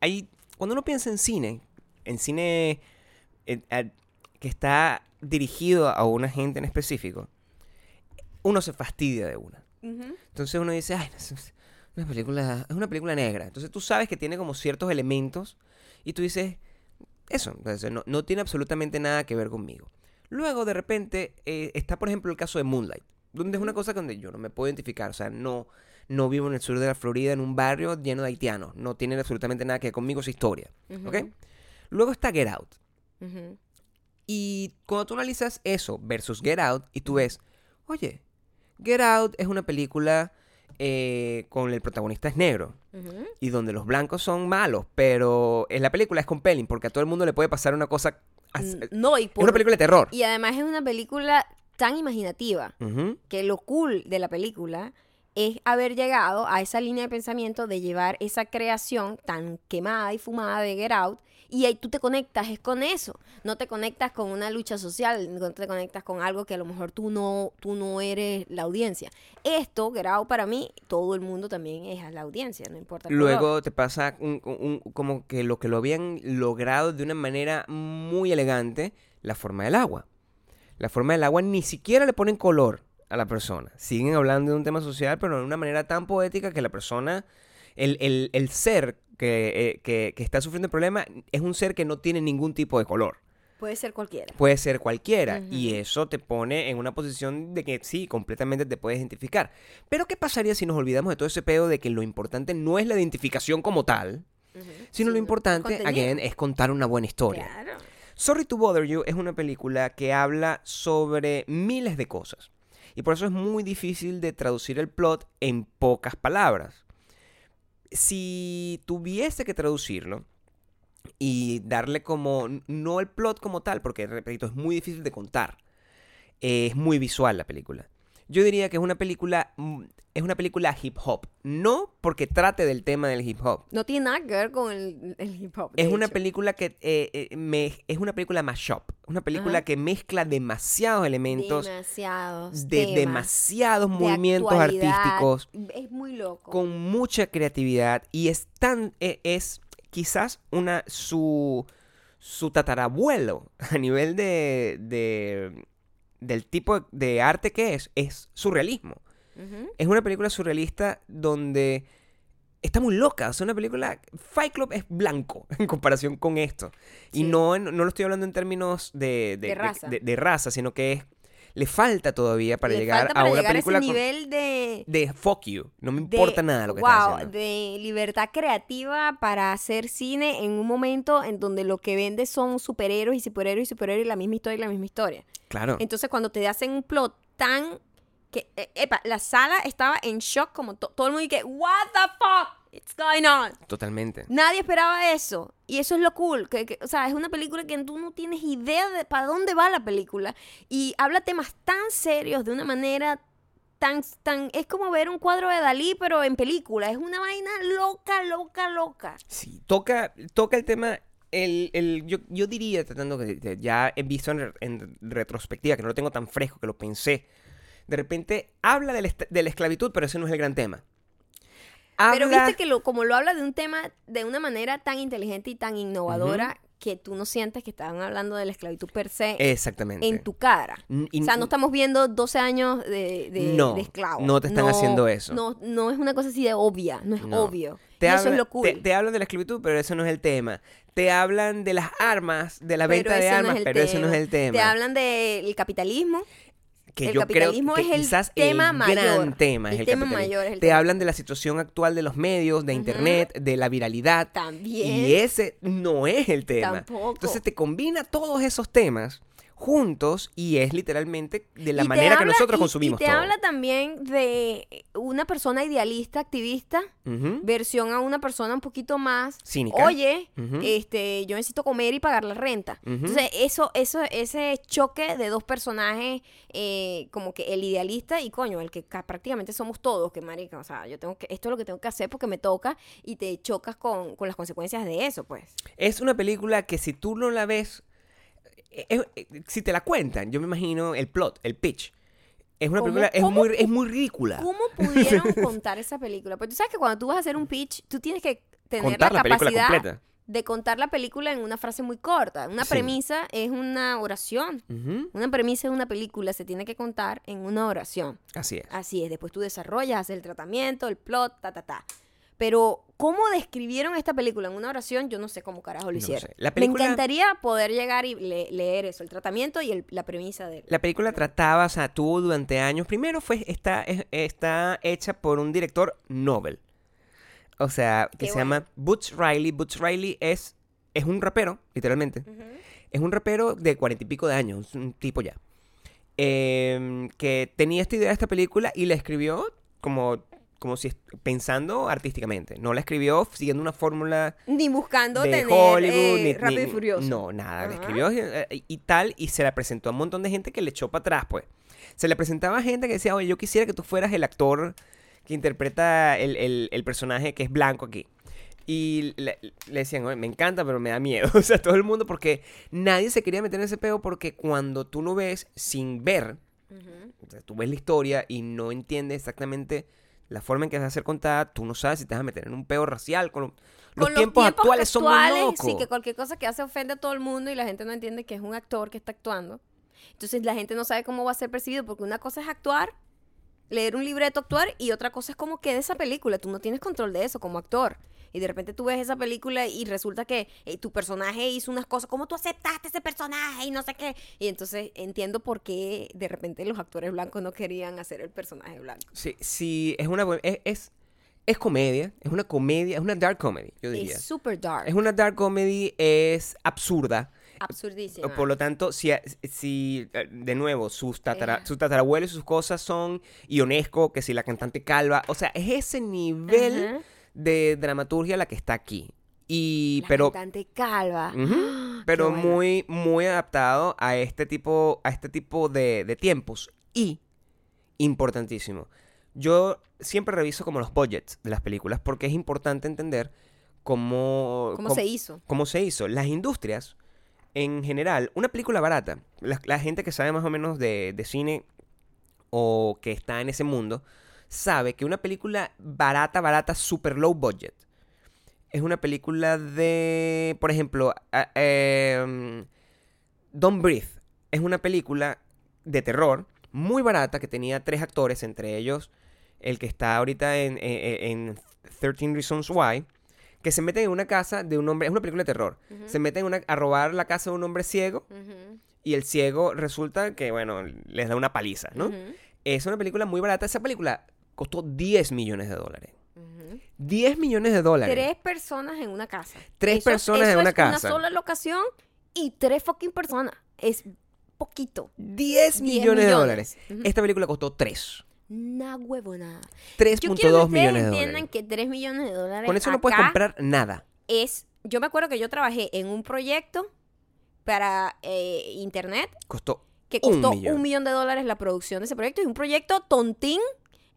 hay cuando uno piensa en cine, en cine que está dirigido a una gente en específico, uno se fastidia de una. Entonces uno dice, ay, es una película, es una película negra. Entonces tú sabes que tiene como ciertos elementos y tú dices, eso, entonces no, no tiene absolutamente nada que ver conmigo. Luego, de repente, eh, está, por ejemplo, el caso de Moonlight, donde es una cosa donde yo no me puedo identificar. O sea, no, no vivo en el sur de la Florida, en un barrio lleno de haitianos. No tiene absolutamente nada que ver conmigo esa historia. ¿Ok? Luego está Get Out. Y cuando tú analizas eso versus Get Out, y tú ves, oye, Get Out es una película eh, con el protagonista es negro y donde los blancos son malos, pero en la película es compelling porque a todo el mundo le puede pasar una cosa. No, y es una película de terror. Y además es una película tan imaginativa que lo cool de la película es haber llegado a esa línea de pensamiento de llevar esa creación tan quemada y fumada de Get Out y ahí tú te conectas, es con eso. No te conectas con una lucha social, no te conectas con algo que a lo mejor tú no, tú no eres la audiencia. Esto, Grau, para mí, todo el mundo también es la audiencia, no importa. Luego te pasa como que lo que lo habían logrado de una manera muy elegante, la forma del agua. La forma del agua ni siquiera le ponen color a la persona. Siguen hablando de un tema social, pero de una manera tan poética que la persona, el, el, el ser eh, que, está sufriendo el problema es un ser que no tiene ningún tipo de color. Puede ser cualquiera. Puede ser cualquiera. Y eso te pone en una posición de que sí, completamente te puedes identificar. Pero ¿qué pasaría si nos olvidamos de todo ese pedo de que lo importante no es la identificación como tal, sino lo importante, again, es contar una buena historia? Sorry to Bother You es una película que habla sobre miles de cosas. Y por eso es muy difícil de traducir el plot en pocas palabras si tuviese que traducirlo y darle como, no el plot como tal, porque repito, es muy difícil de contar, es muy visual la película. Yo diría que es una película mm, es una película hip hop. No porque trate del tema del hip hop. No tiene nada que ver con el, hip hop. Es una película que eh, eh, me, es una película mashup. Una película que mezcla demasiados elementos. Demasiados. De demasiados movimientos artísticos. Es muy loco. Con mucha creatividad. Y es tan. E, es quizás una. su. su tatarabuelo. A nivel de. de del tipo de arte que es. Es surrealismo. Es una película surrealista donde está muy loca. O sea, una película. Fight Club es blanco en comparación con esto. Y no, no lo estoy hablando en términos de, de, raza. sino que es. Le falta todavía para llegar a una película. A ese nivel de. De fuck you. No me importa nada lo que wow, haciendo. De libertad creativa para hacer cine en un momento en donde lo que vende son superhéroes y superhéroes y superhéroes y la misma historia y la misma historia. Claro. Entonces, cuando te hacen un plot tan que, eh, epa, la sala estaba en shock, como todo el mundo y que, what the fuck it's going on. Totalmente. Nadie esperaba eso. Y eso es lo cool. Que, o sea, es una película que tú no tienes idea de para dónde va la película. Y habla temas tan serios de una manera tan, tan, es como ver un cuadro de Dalí, pero en película. Es una vaina loca, loca, loca. Sí, toca, toca el tema el, el, yo, yo, diría, tratando que ya he visto en, en, retrospectiva, que no lo tengo tan fresco, que lo pensé de repente habla de la, esclavitud, pero ese no es el gran tema. Pero viste que lo, como lo habla de un tema de una manera tan inteligente y tan innovadora, que tú no sientes que estaban hablando de la esclavitud per se Exactamente. en tu cara. o sea, no estamos viendo 12 años de, de, no, esclavos. No te están haciendo eso. No, no es una cosa así de obvia, no es obvio. eso es lo cool. Te, hablan de la esclavitud, pero eso no es el tema. Te hablan de las armas, de la venta de armas, pero eso no es el tema. Te hablan del capitalismo que yo creo que es quizás el, tema gran tema es el, tema mayor Te hablan de la situación actual de los medios, de internet, de la viralidad. También. Y ese no es el tema. Tampoco. Entonces te combina todos esos temas juntos y es literalmente de la manera que nosotros consumimos y te habla también de una persona idealista, activista, versión a una persona un poquito más cínica. Oye, este, yo necesito comer y pagar la renta. Entonces, eso, eso, ese choque de dos personajes, eh, como que el idealista y coño, el que prácticamente somos todos, que marica, o sea, yo tengo que, esto es lo que tengo que hacer porque me toca y te chocas con, con las consecuencias de eso, pues. Es una película que si tú no la ves eh, si te la cuentan, yo me imagino el plot, el pitch. Es una película, es muy, es muy ridícula. ¿Cómo pudieron contar esa película? Porque tú sabes que cuando tú vas a hacer un pitch, tú tienes que tener la, capacidad de contar la película en una frase muy corta. Una Sí. premisa es una oración. Una premisa de una película se tiene que contar en una oración. Así es. Así es, después tú desarrollas, haces el tratamiento, el plot, ta, ta, ta. Pero, ¿cómo describieron esta película en una oración? Yo no sé cómo carajo lo No hicieron. sé. La película- Me encantaría poder llegar y le- leer eso, el tratamiento y el- la premisa de La película trataba, o sea, tuvo durante años. Primero fue, está, es- está hecha por un director Nobel. O sea, que Qué se bueno. llama Butch Riley. Butch Riley es, es un rapero, literalmente. Es un rapero de cuarenta y pico de años, un tipo ya. em, que tenía esta idea de esta película y la escribió como, como si pensando artísticamente. No la escribió siguiendo una fórmula Ni buscando de tener Hollywood, eh, ni, Rápido ni- y Furioso. No, nada. Le escribió eh, y tal, y se la presentó a un montón de gente que le echó para atrás, pues. Se le presentaba a gente que decía, oye, yo quisiera que tú fueras el actor que interpreta el, el- el personaje que es blanco aquí. Y le, le decían, oye, me encanta, pero me da miedo. O sea, todo el mundo, porque nadie se quería meter en ese peo, porque cuando tú lo ves sin ver, o sea, tú ves la historia y no entiendes exactamente la forma en que a ser contada, tú no sabes si te vas a meter en un peo racial. Con, lo- los, Con tiempos, actuales son muy actuales, locos. Sí, que cualquier cosa que hace ofende a todo el mundo y la gente no entiende que es un actor que está actuando. Entonces la gente no sabe cómo va a ser percibido porque una cosa es actuar, leer un libreto, actuar y otra cosa es cómo queda esa película. Tú no tienes control de eso como actor. Y de repente tú ves esa película y resulta que eh, tu personaje hizo unas cosas, ¿cómo tú aceptaste ese personaje? Y no sé qué. Y entonces entiendo por qué de repente los actores blancos no querían hacer el personaje blanco. Sí, sí, es una es, es, es comedia, es una comedia, es una dark comedy, yo diría. Es super dark. Es una dark comedy, es absurda. absurdísima. Por lo tanto, si, si eh, de nuevo, sus, tatara, sus tatarabuelos y sus cosas son ionesco, que si la cantante calva, o sea, es ese nivel. De dramaturgia la que está aquí. Y, La pero, cantante calva. Pero muy, muy adaptado a este tipo, a este tipo de, de tiempos. Y, importantísimo, yo siempre reviso como los budgets de las películas porque es importante entender cómo, ¿Cómo se hizo? cómo se hizo. Las industrias, en general, una película barata, la, la gente que sabe más o menos de, de cine o que está en ese mundo, sabe que una película barata, barata, super low budget, es una película de, por ejemplo, em, Don't Breathe. Es una película de terror muy barata que tenía tres actores, entre ellos el que está ahorita en, en, en 13 Reasons Why, que se meten en una casa de un hombre, es una película de terror, se meten una- a robar la casa de un hombre ciego y el ciego resulta que, bueno, les da una paliza, ¿no? Es una película muy barata, esa película costó 10 millones de dólares. ujú. 10 millones de dólares. Tres personas en una casa. Tres personas en una es casa. Una sola locación y tres fucking personas. Es poquito. 10 10 millones de dólares. Esta película costó 3. Una huevonada. Yo 3.2 quiero que millones de ustedes entiendan dólares. que 3 millones de dólares Con eso no puedes comprar nada. es... Yo me acuerdo que yo trabajé en un proyecto para eh, internet Costó que Un costó millón. un millón de dólares la producción de ese proyecto. Y un proyecto tontín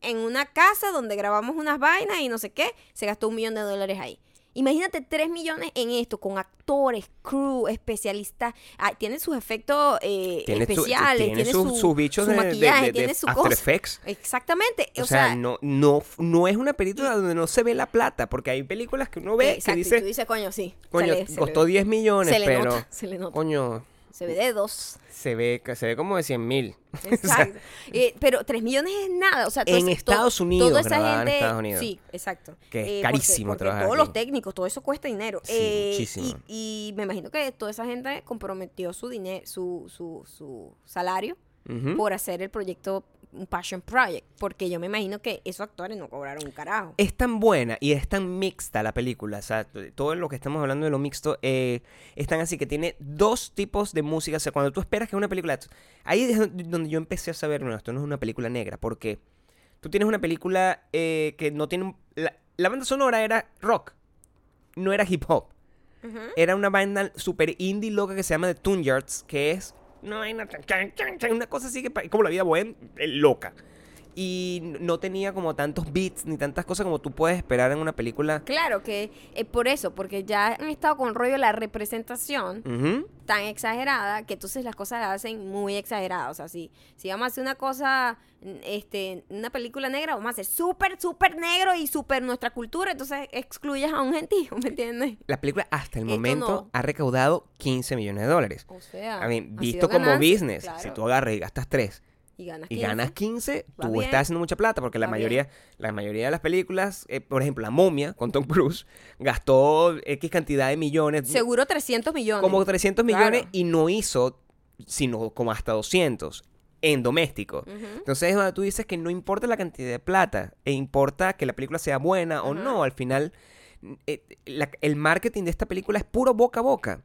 en una casa donde grabamos unas vainas y no sé qué. Se gastó un millón de dólares ahí. Imagínate tres millones en esto, con actores, crew, especialistas. Ah, tiene sus efectos eh, tiene, su- especiales, tiene tiene, sus, su, sus bichos su de, maquillaje, de- de tiene su After cosa. Effects. Exactamente. O, sea, no, no, no es una película donde no se ve la plata, porque hay películas que uno ve exacto, que y dice, tú dices, coño, sí. coño, le- se le- costó 10 millones, se le pero, nota, se le nota. coño, Se ve de dos. se ve, se ve como de 100 mil. Exacto. Eh, pero 3 millones es nada. O sea, En ese- Estados Unidos, toda esa grabada en gente. Estados Unidos. Sí, exacto. Que es Eh, carísimo porque, porque trabajar Todos aquí. los técnicos, todo eso cuesta dinero. Sí, Eh, muchísimo. Y, y me imagino que toda esa gente comprometió su dinero, su, su, su salario por hacer el proyecto, un passion project. Porque yo me imagino que esos actores no cobraron un carajo. Es tan buena y es tan mixta la película. O sea, todo lo que estamos hablando de lo mixto eh, es tan así que tiene dos tipos de música. O sea, cuando tú esperas que es una película. Ahí es donde yo empecé a saber, no, esto no es una película negra. Porque tú tienes una película eh, que no tiene. un- La, la banda sonora era rock, no era hip hop. Era una banda super indie loca que se llama The Tune Yards, que es chan, chan, chan, una cosa así que como la vida bohem, eh, loca. Y no tenía como tantos beats ni tantas cosas como tú puedes esperar en una película. Claro que es por eso, porque ya han estado con rollo la representación tan exagerada que entonces las cosas las hacen muy exageradas. O sea, si, si vamos a hacer una cosa, este, una película negra, vamos a hacer súper, súper negro y súper nuestra cultura, entonces excluyes a un gentío, ¿me entiendes? La película hasta el Esto momento no. ha recaudado 15 millones de dólares. O sea, A mí, visto como business, claro. si tú agarras y gastas 3 y ganas y 15, ganas 15, Va tú bien. estás haciendo mucha plata porque la Va mayoría, la mayoría de las películas, eh, por ejemplo, La Momia con Tom Cruise, gastó X cantidad de millones, Seguro 300 millones. como 300 millones Claro. y no hizo sino como hasta 200 en doméstico. Ujú. Entonces es donde tú dices que no importa la cantidad de plata, e importa que la película sea buena o no. Al final, eh, la- el marketing de esta película es puro boca a boca.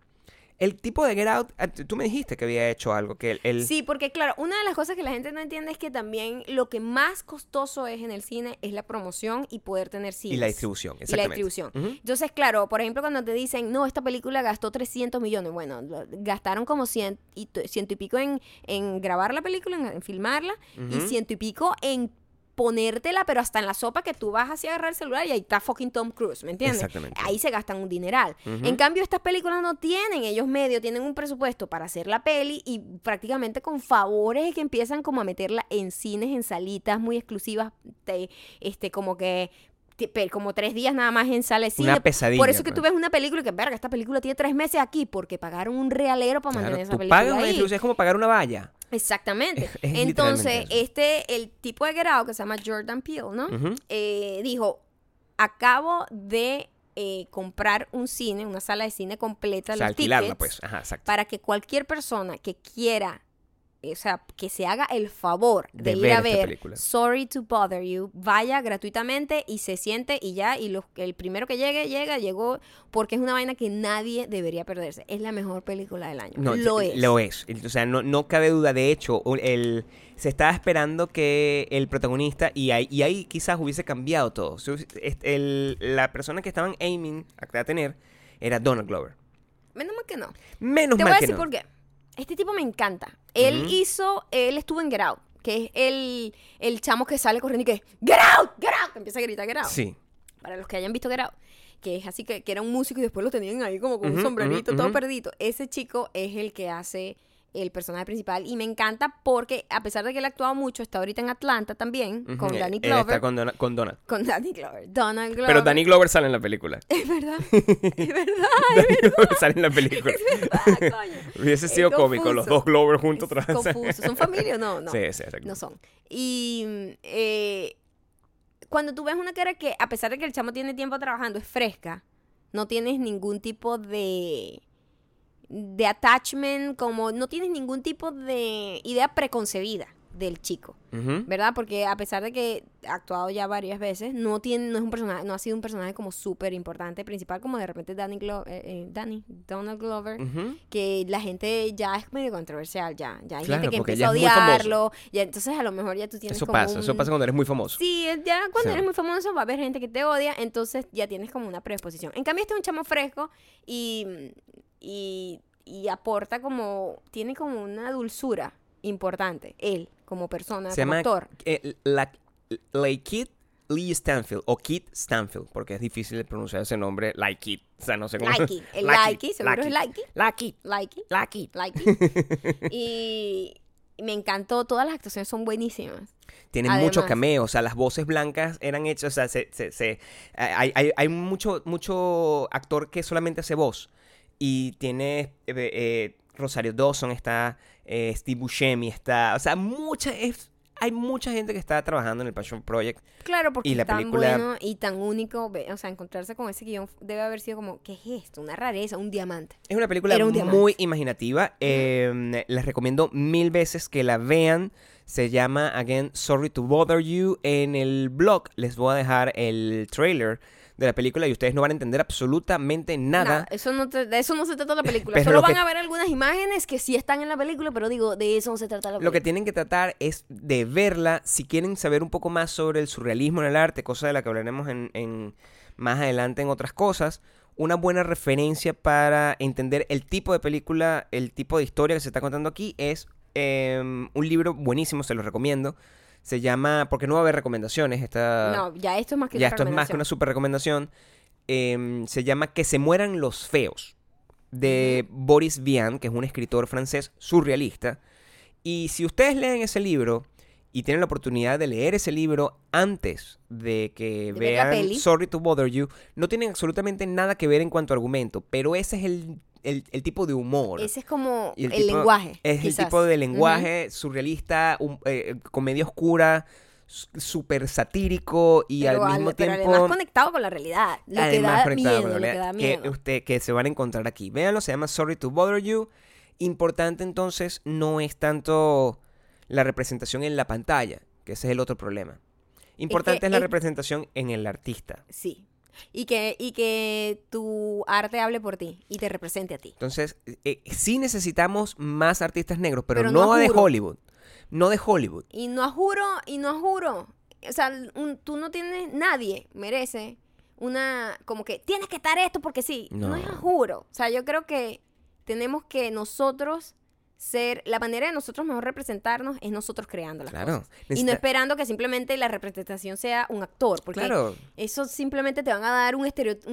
El tipo de Get Out, ah, tú me dijiste que había hecho algo, que el... el- Sí, porque claro, una de las cosas que la gente no entiende es que también lo que más costoso es en el cine es la promoción y poder tener cine. y la distribución, Y la exactamente. distribución. Entonces, claro, por ejemplo, cuando te dicen, no, esta película gastó 300 millones, bueno, lo- gastaron como cien y, ciento y pico en, en grabar la película, en, en filmarla, y ciento y pico en ponértela, pero hasta en la sopa que tú vas así a agarrar el celular y ahí está fucking Tom Cruise, ¿me entiendes? Exactamente. Ahí se gastan un dineral. En cambio, estas películas no tienen ellos medio, tienen un presupuesto para hacer la peli y prácticamente con favores que empiezan como a meterla en cines, en salitas muy exclusivas, te- este, como que como tres días nada más en sala de cine. Una pesadilla, Por eso que tú pues. ves una película y que, verga, esta película tiene tres meses aquí porque pagaron un realero para Claro, mantener esa película pagas una ahí. distribución, es como pagar una valla. Exactamente. Es- es Entonces, este, el tipo de Get Out, que se llama Jordan Peele, ¿no? Eh, dijo, acabo de eh, comprar un cine, una sala de cine completa, O sea, los alquilarla, tickets, pues. Ajá, exacto. para que cualquier persona que quiera, o sea, que se haga el favor de, De ir ver a ver película. Sorry to Bother You, vaya gratuitamente y se siente y ya, y los- el primero que llegue, llega, llegó, porque es una vaina que nadie debería perderse. Es la mejor película del año. No, lo es. Lo es. O sea, no, no cabe duda. De hecho, el, se estaba esperando que el protagonista, y ahí, y ahí quizás hubiese cambiado todo. El- la persona que estaban aiming a tener era Donald Glover. Menos mal que no. Menos Te mal voy a que decir no. por qué. Este tipo me encanta. Él hizo, él estuvo en Get Out, que es el, el chamo que sale corriendo y que, Get Out, Get Out, que empieza a gritar Get Out. Sí. Para los que hayan visto Get Out, que es así que, que era un músico y después lo tenían ahí como con un sombrerito, todo perdido. Ese chico es el que hace el personaje principal y me encanta porque a pesar de que él ha actuado mucho, está ahorita en Atlanta también, con él- Danny él está Glover. con, Dona- con Donald. Con Danny Glover. Donald Glover. Pero Danny Glover sale en la película. Es verdad. Es verdad. Danny Glover sale en la película. Es verdad, coño. Hubiese Es sido cómico, los dos Glover juntos Es otra vez. confuso. ¿Son familia o no? No. Sí, sí, exacto. No son. Y eh, cuando tú ves una cara que, a pesar de que el chamo tiene tiempo trabajando, es fresca, no tienes ningún tipo de de attachment, como no tienes ningún tipo de idea preconcebida del chico, Ujú. ¿verdad? Porque a pesar de que ha actuado ya varias veces, no tiene, no es un personaje, no ha sido un personaje como súper importante, principal, como de repente Danny Glover, Danny, Donald Glover, Ujú. que la gente ya es medio controversial, ya. Ya hay Claro, gente que empieza a odiarlo. Ya, entonces a lo mejor ya tú tienes Eso como pasa, eso un- pasa cuando eres muy famoso. Sí, ya cuando Sí. eres muy famoso va a haber gente que te odia, entonces ya tienes como una predisposición. En cambio, este es un chamo fresco y, y, y aporta como, tiene como una dulzura importante, él, como persona, Se como llama actor. eh, la, Kid Lee Stanfield o Kit Stanfield, porque es difícil de pronunciar ese nombre, Like. O sea, no sé cómo. Likey, el Likey, likey, seguro es Likey. likey. y me encantó, todas las actuaciones son buenísimas. Tienen muchos Además. cameos, o sea, las voces blancas eran hechas, o sea, se, se- se- hay, hay, hay mucho, mucho actor que solamente hace voz. Y tiene eh, eh, Rosario Dawson, está eh, Steve Buscemi, está, o sea, mucha, es, hay mucha gente que está trabajando en el Passion Project. Claro, porque Y la tan película- bueno y tan único, o sea, encontrarse con ese guion debe haber sido como, ¿qué es esto? Una rareza, un diamante. Es una película un muy imaginativa. eh, les recomiendo mil veces que la vean. Se llama, again, Sorry to Bother You. En el blog les voy a dejar el trailer de la película y ustedes no van a entender absolutamente nada. eso no te- de eso no se trata la película. Pero Solo lo van que- a ver algunas imágenes que sí están en la película, pero digo, de eso no se trata la Lo que película. tienen que tratar es de verla si quieren saber un poco más sobre el surrealismo en el arte, cosa de la que hablaremos en, en- más adelante en otras cosas. Una buena referencia para entender el tipo de película, el tipo de historia que se está contando aquí es em, un libro buenísimo, se lo recomiendo. Se llama, porque no va a haber recomendaciones, esta, No, ya esto es más que ya esto es más que una super recomendación. Em, se llama Que se mueran los feos, de Boris Vian, que es un escritor francés surrealista. Y si ustedes leen ese libro y tienen la oportunidad de leer ese libro antes de que De vean. Sorry to Bother You, no tienen absolutamente nada que ver en cuanto a argumento, pero ese es el, el- el tipo de humor. Ese es como Y el, tipo- lenguaje. Es quizás. el tipo de lenguaje surrealista, eh, comedia oscura, súper satírico y Pero al al- mismo pero tiempo... además conectado con la realidad. Lo que da miedo, con la lo que realidad, da que, usted, que se van a encontrar aquí. Véanlo, se llama Sorry to Bother You. Importante entonces no es tanto la representación en la pantalla, que ese es el otro problema. Importante es, la es- representación en el artista. Sí. Y que, y que tu arte hable por ti y te represente a ti. Entonces, eh, sí necesitamos más artistas negros, pero, Pero no, de. Hollywood. No de Hollywood. Y no juro, y no juro. O sea, un- tú no tienes, nadie merece una, como que tienes que estar esto porque sí. No, es No. juro. O sea, yo creo que tenemos que nosotros ser, la manera de nosotros mejor representarnos es nosotros creando las Claro. cosas. Y no esperando que simplemente la representación sea un actor, porque Claro. eso simplemente te van a dar un,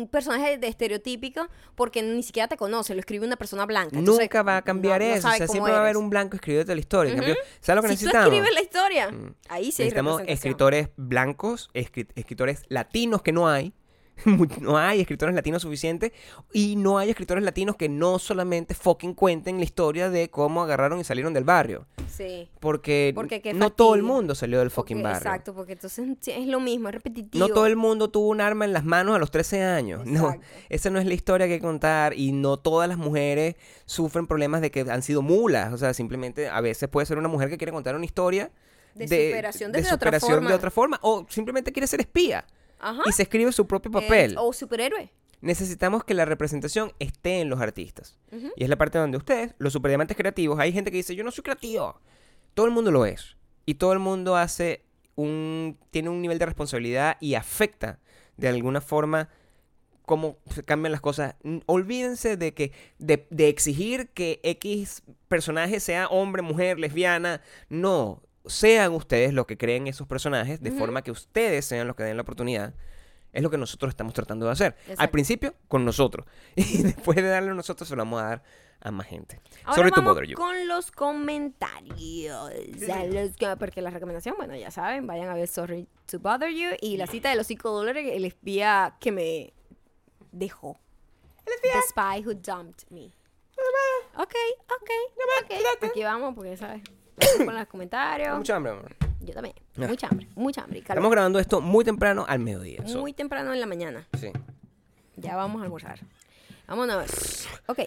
personaje de estereotípico porque ni siquiera te conoce, lo escribe una persona blanca. Entonces, Nunca va a cambiar no- eso. o sea, siempre va a haber un blanco escribiéndote la historia. En Ujú. cambio, ¿sabes lo que si tú necesitamos? escribes la historia, Mm. ahí sí Necesitamos escritores blancos, escri- escritores latinos que no hay. no hay escritores latinos suficientes. Y no hay escritores latinos que no solamente fucking cuenten la historia de cómo agarraron y salieron del barrio. Sí. Porque, no todo el mundo salió del fucking Porque- barrio. Exacto, porque entonces es lo mismo, es repetitivo. No todo el mundo tuvo un arma en las manos a los 13 años. No, esa no es la historia que hay que contar. Y no todas las mujeres sufren problemas de que han sido mulas. O sea, simplemente a veces puede ser una mujer que quiere contar una historia De superación desde otra superación forma. de otra forma. O simplemente quiere ser espía. Ajá. Y se escribe su propio Eh, papel. o superhéroe. Necesitamos que la representación esté en los artistas. Y es la parte donde ustedes, los superdiamantes creativos, hay gente que dice, yo no soy creativo. Todo el mundo lo es. Y todo el mundo hace un... tiene un nivel de responsabilidad y afecta de alguna forma cómo cambian las cosas. Olvídense de que de, de exigir que X personaje sea hombre, mujer, lesbiana. No, sean ustedes los que creen esos personajes de Ujú. forma que ustedes sean los que den la oportunidad. Es lo que nosotros estamos tratando de hacer. Al Exacto. principio, con nosotros. Y después de darle a nosotros, se lo vamos a dar a más gente. Ahora Sorry to vamos bother you. con los comentarios. Porque la recomendación, bueno, ya saben, vayan a ver Sorry to Bother You y la cita de los 5 dólares, el espía que me dejó. The spy who dumped me. Ok, ok, ok. Aquí vamos, porque, ¿sabes? Con los comentarios. Mucha hambre, amor. Yo también. Ah. Mucha hambre, mucha hambre. calor. Estamos grabando esto muy temprano al mediodía. so- Muy temprano en la mañana. sí. Ya vamos a almorzar. Vámonos. Ok.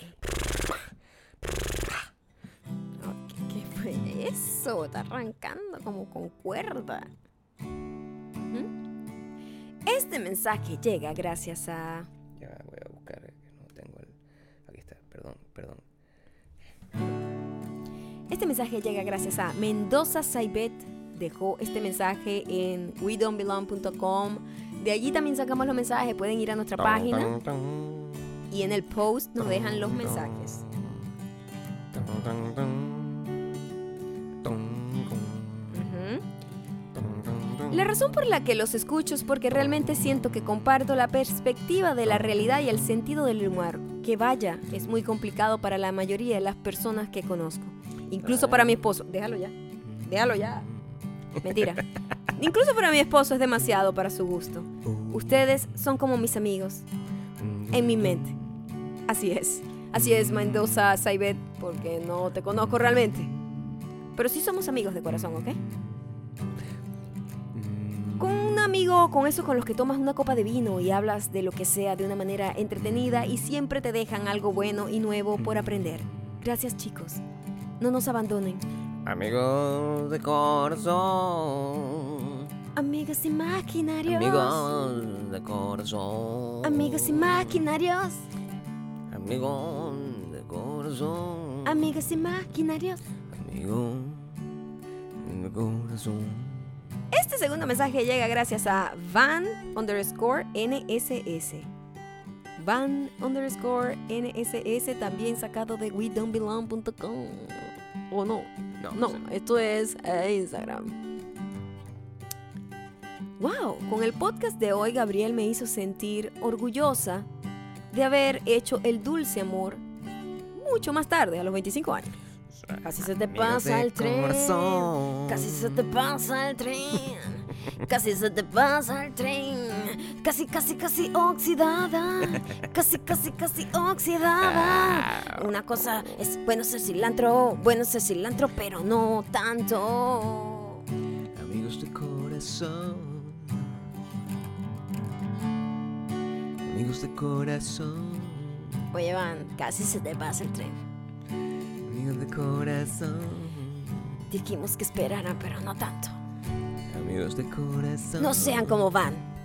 Ok, ¿Qué fue eso? Está arrancando como con cuerda. Ujú. Este mensaje llega gracias a... Ya voy a buscar. eh, que No tengo el. Aquí está. Perdón, perdón. Este mensaje llega gracias a Mendoza Saibet. Dejó este mensaje en wedon'tbelong.com. De allí también sacamos los mensajes. Pueden ir a nuestra página y en el post nos dejan los mensajes. La razón por la que los escucho es porque realmente siento que comparto la perspectiva de la realidad y el sentido del humor. Que vaya, es muy complicado para la mayoría de las personas que conozco. Incluso para mi esposo. Déjalo ya. Déjalo ya. Mentira. Incluso para mi esposo es demasiado para su gusto. Ustedes son como mis amigos. En mi mente. Así es. Así es, Mendoza Saibet, porque no te conozco realmente. Pero sí somos amigos de corazón, ¿ok? Con un amigo, con esos con los que tomas una copa de vino y hablas de lo que sea de una manera entretenida y siempre te dejan algo bueno y nuevo por aprender. Gracias chicos. No nos abandonen. Amigos de corazón. Amigos imaginarios. Amigos de corazón. Amigos imaginarios. Amigos de corazón. Amigos imaginarios. Amigos de corazón. Este segundo mensaje llega gracias a Van underscore NSS. Van underscore NSS, también sacado de wedon'tbelong.com. ¿O no? No, No, sé. esto es eh, Instagram. Wow, con el podcast de hoy Gabriel me hizo sentir orgullosa de haber hecho el dulce amor mucho más tarde, a los 25 años. Casi se te pasa el tren. Casi se te pasa el tren. Casi se te pasa el tren. Casi, casi, casi oxidada. Casi, casi, casi oxidada. Una cosa es bueno ser cilantro, bueno ser cilantro, pero no tanto. Amigos de corazón. Amigos de corazón. Oye, Van, casi se te pasa el tren. Amigos de corazón. Dijimos que esperaran, pero no tanto. Amigos de corazón. No sean como Van.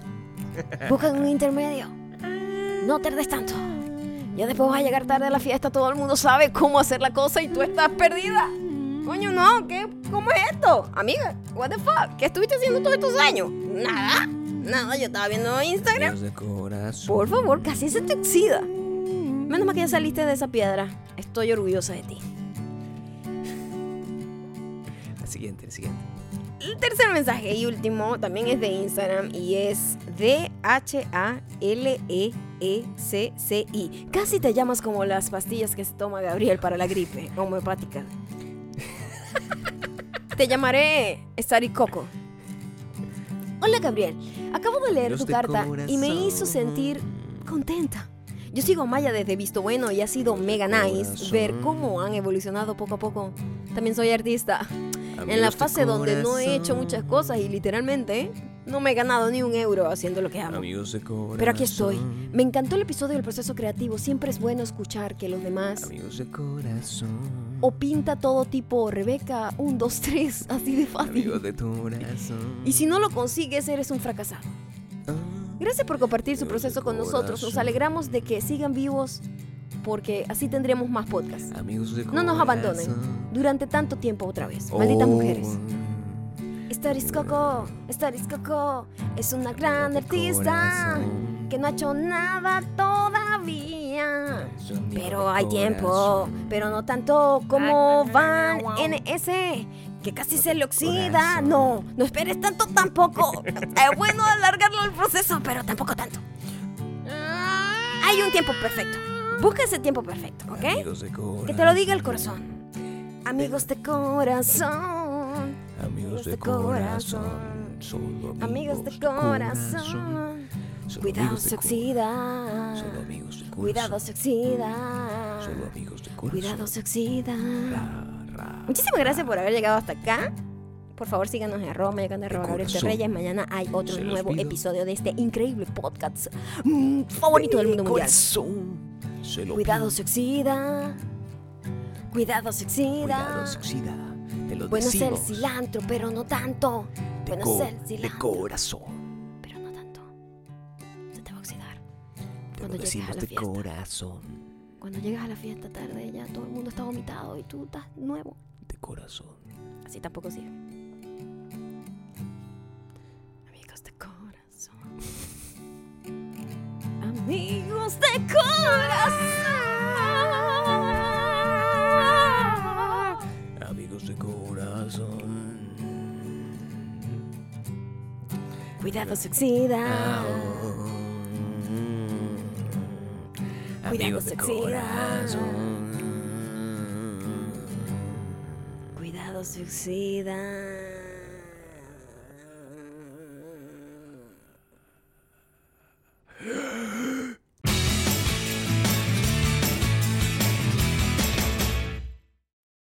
Buscan un intermedio. No tardes tanto. Ya después vas a llegar tarde a la fiesta, todo el mundo sabe cómo hacer la cosa y tú estás perdida. Coño, no, ¿qué? ¿Cómo es esto? Amiga, what the fuck? ¿Qué estuviste haciendo todos estos años? Nada, nada, yo estaba viendo Instagram. Por favor, casi se te oxida. Menos mal que ya saliste de esa piedra. Estoy orgullosa de ti. El siguiente, el siguiente. El tercer mensaje y último también es de Instagram y es de H-A-L-E-E-C-C-I. Casi te llamas como las pastillas que se toma Gabriel para la gripe homeopática. te llamaré Coco. Hola Gabriel, acabo de leer Dios tu de carta y me hizo sentir contenta. Yo sigo a Maya desde Visto Bueno y ha sido mega nice ver cómo han evolucionado poco a poco. También soy artista en la fase donde no he hecho muchas cosas y literalmente no me he ganado ni un euro haciendo lo que amo. Amigos de corazón. Pero aquí estoy. Me encantó el episodio del proceso creativo. Siempre es bueno escuchar que los demás Amigos de corazón. o pinta todo tipo Rebeca 1, 2, 3, así de fácil. Amigos de tu corazón. Y si no lo consigues, eres un fracasado. Gracias por compartir su proceso con nosotros. Nos alegramos de que sigan vivos porque así tendremos más podcasts. Amigos de No nos abandonen durante tanto tiempo otra vez. Malditas Oh, mujeres. Staris Coco, Staris Coco es una gran artista corazón. que no ha hecho nada todavía. Pero hay tiempo, pero no tanto como Van NS, que casi se le oxida. Corazón. No, no esperes tanto tampoco. Es bueno alargarlo el proceso, pero tampoco tanto. Hay un tiempo perfecto. Busca ese tiempo perfecto, ¿ok? Amigos de Que te lo diga el corazón. Amigos de corazón. Amigos de de corazón. Solo Amigos de corazón. Cuidado de se oxida. Solo amigos de corazón. Cuidado se oxida. Solo amigos de corazón. Cuidado se oxida. Muchísimas gracias por haber llegado hasta acá. Por favor, síganos en arroba mayacán de Gabriel corazón. Reyes. Mañana hay otro nuevo pido. episodio de este increíble podcast mm, favorito del mundo mundial. Se Cuidado se oxida. Cuidado se oxida. Cuidado se oxida. Bueno ser decimos. cilantro, pero no tanto. De, Bueno ser de cilantro, corazón. pero no tanto. Se te va a oxidar. Cuando lo llegues a decimos la de fiesta. corazón. Cuando llegas a la fiesta tarde, ya todo el mundo está vomitado y tú estás nuevo. De corazón. Así tampoco sirve. Amigos de corazón. Amigos de corazón. goes. Cuidado se oxida. Cuidado se oxida. Cuidado se oxida.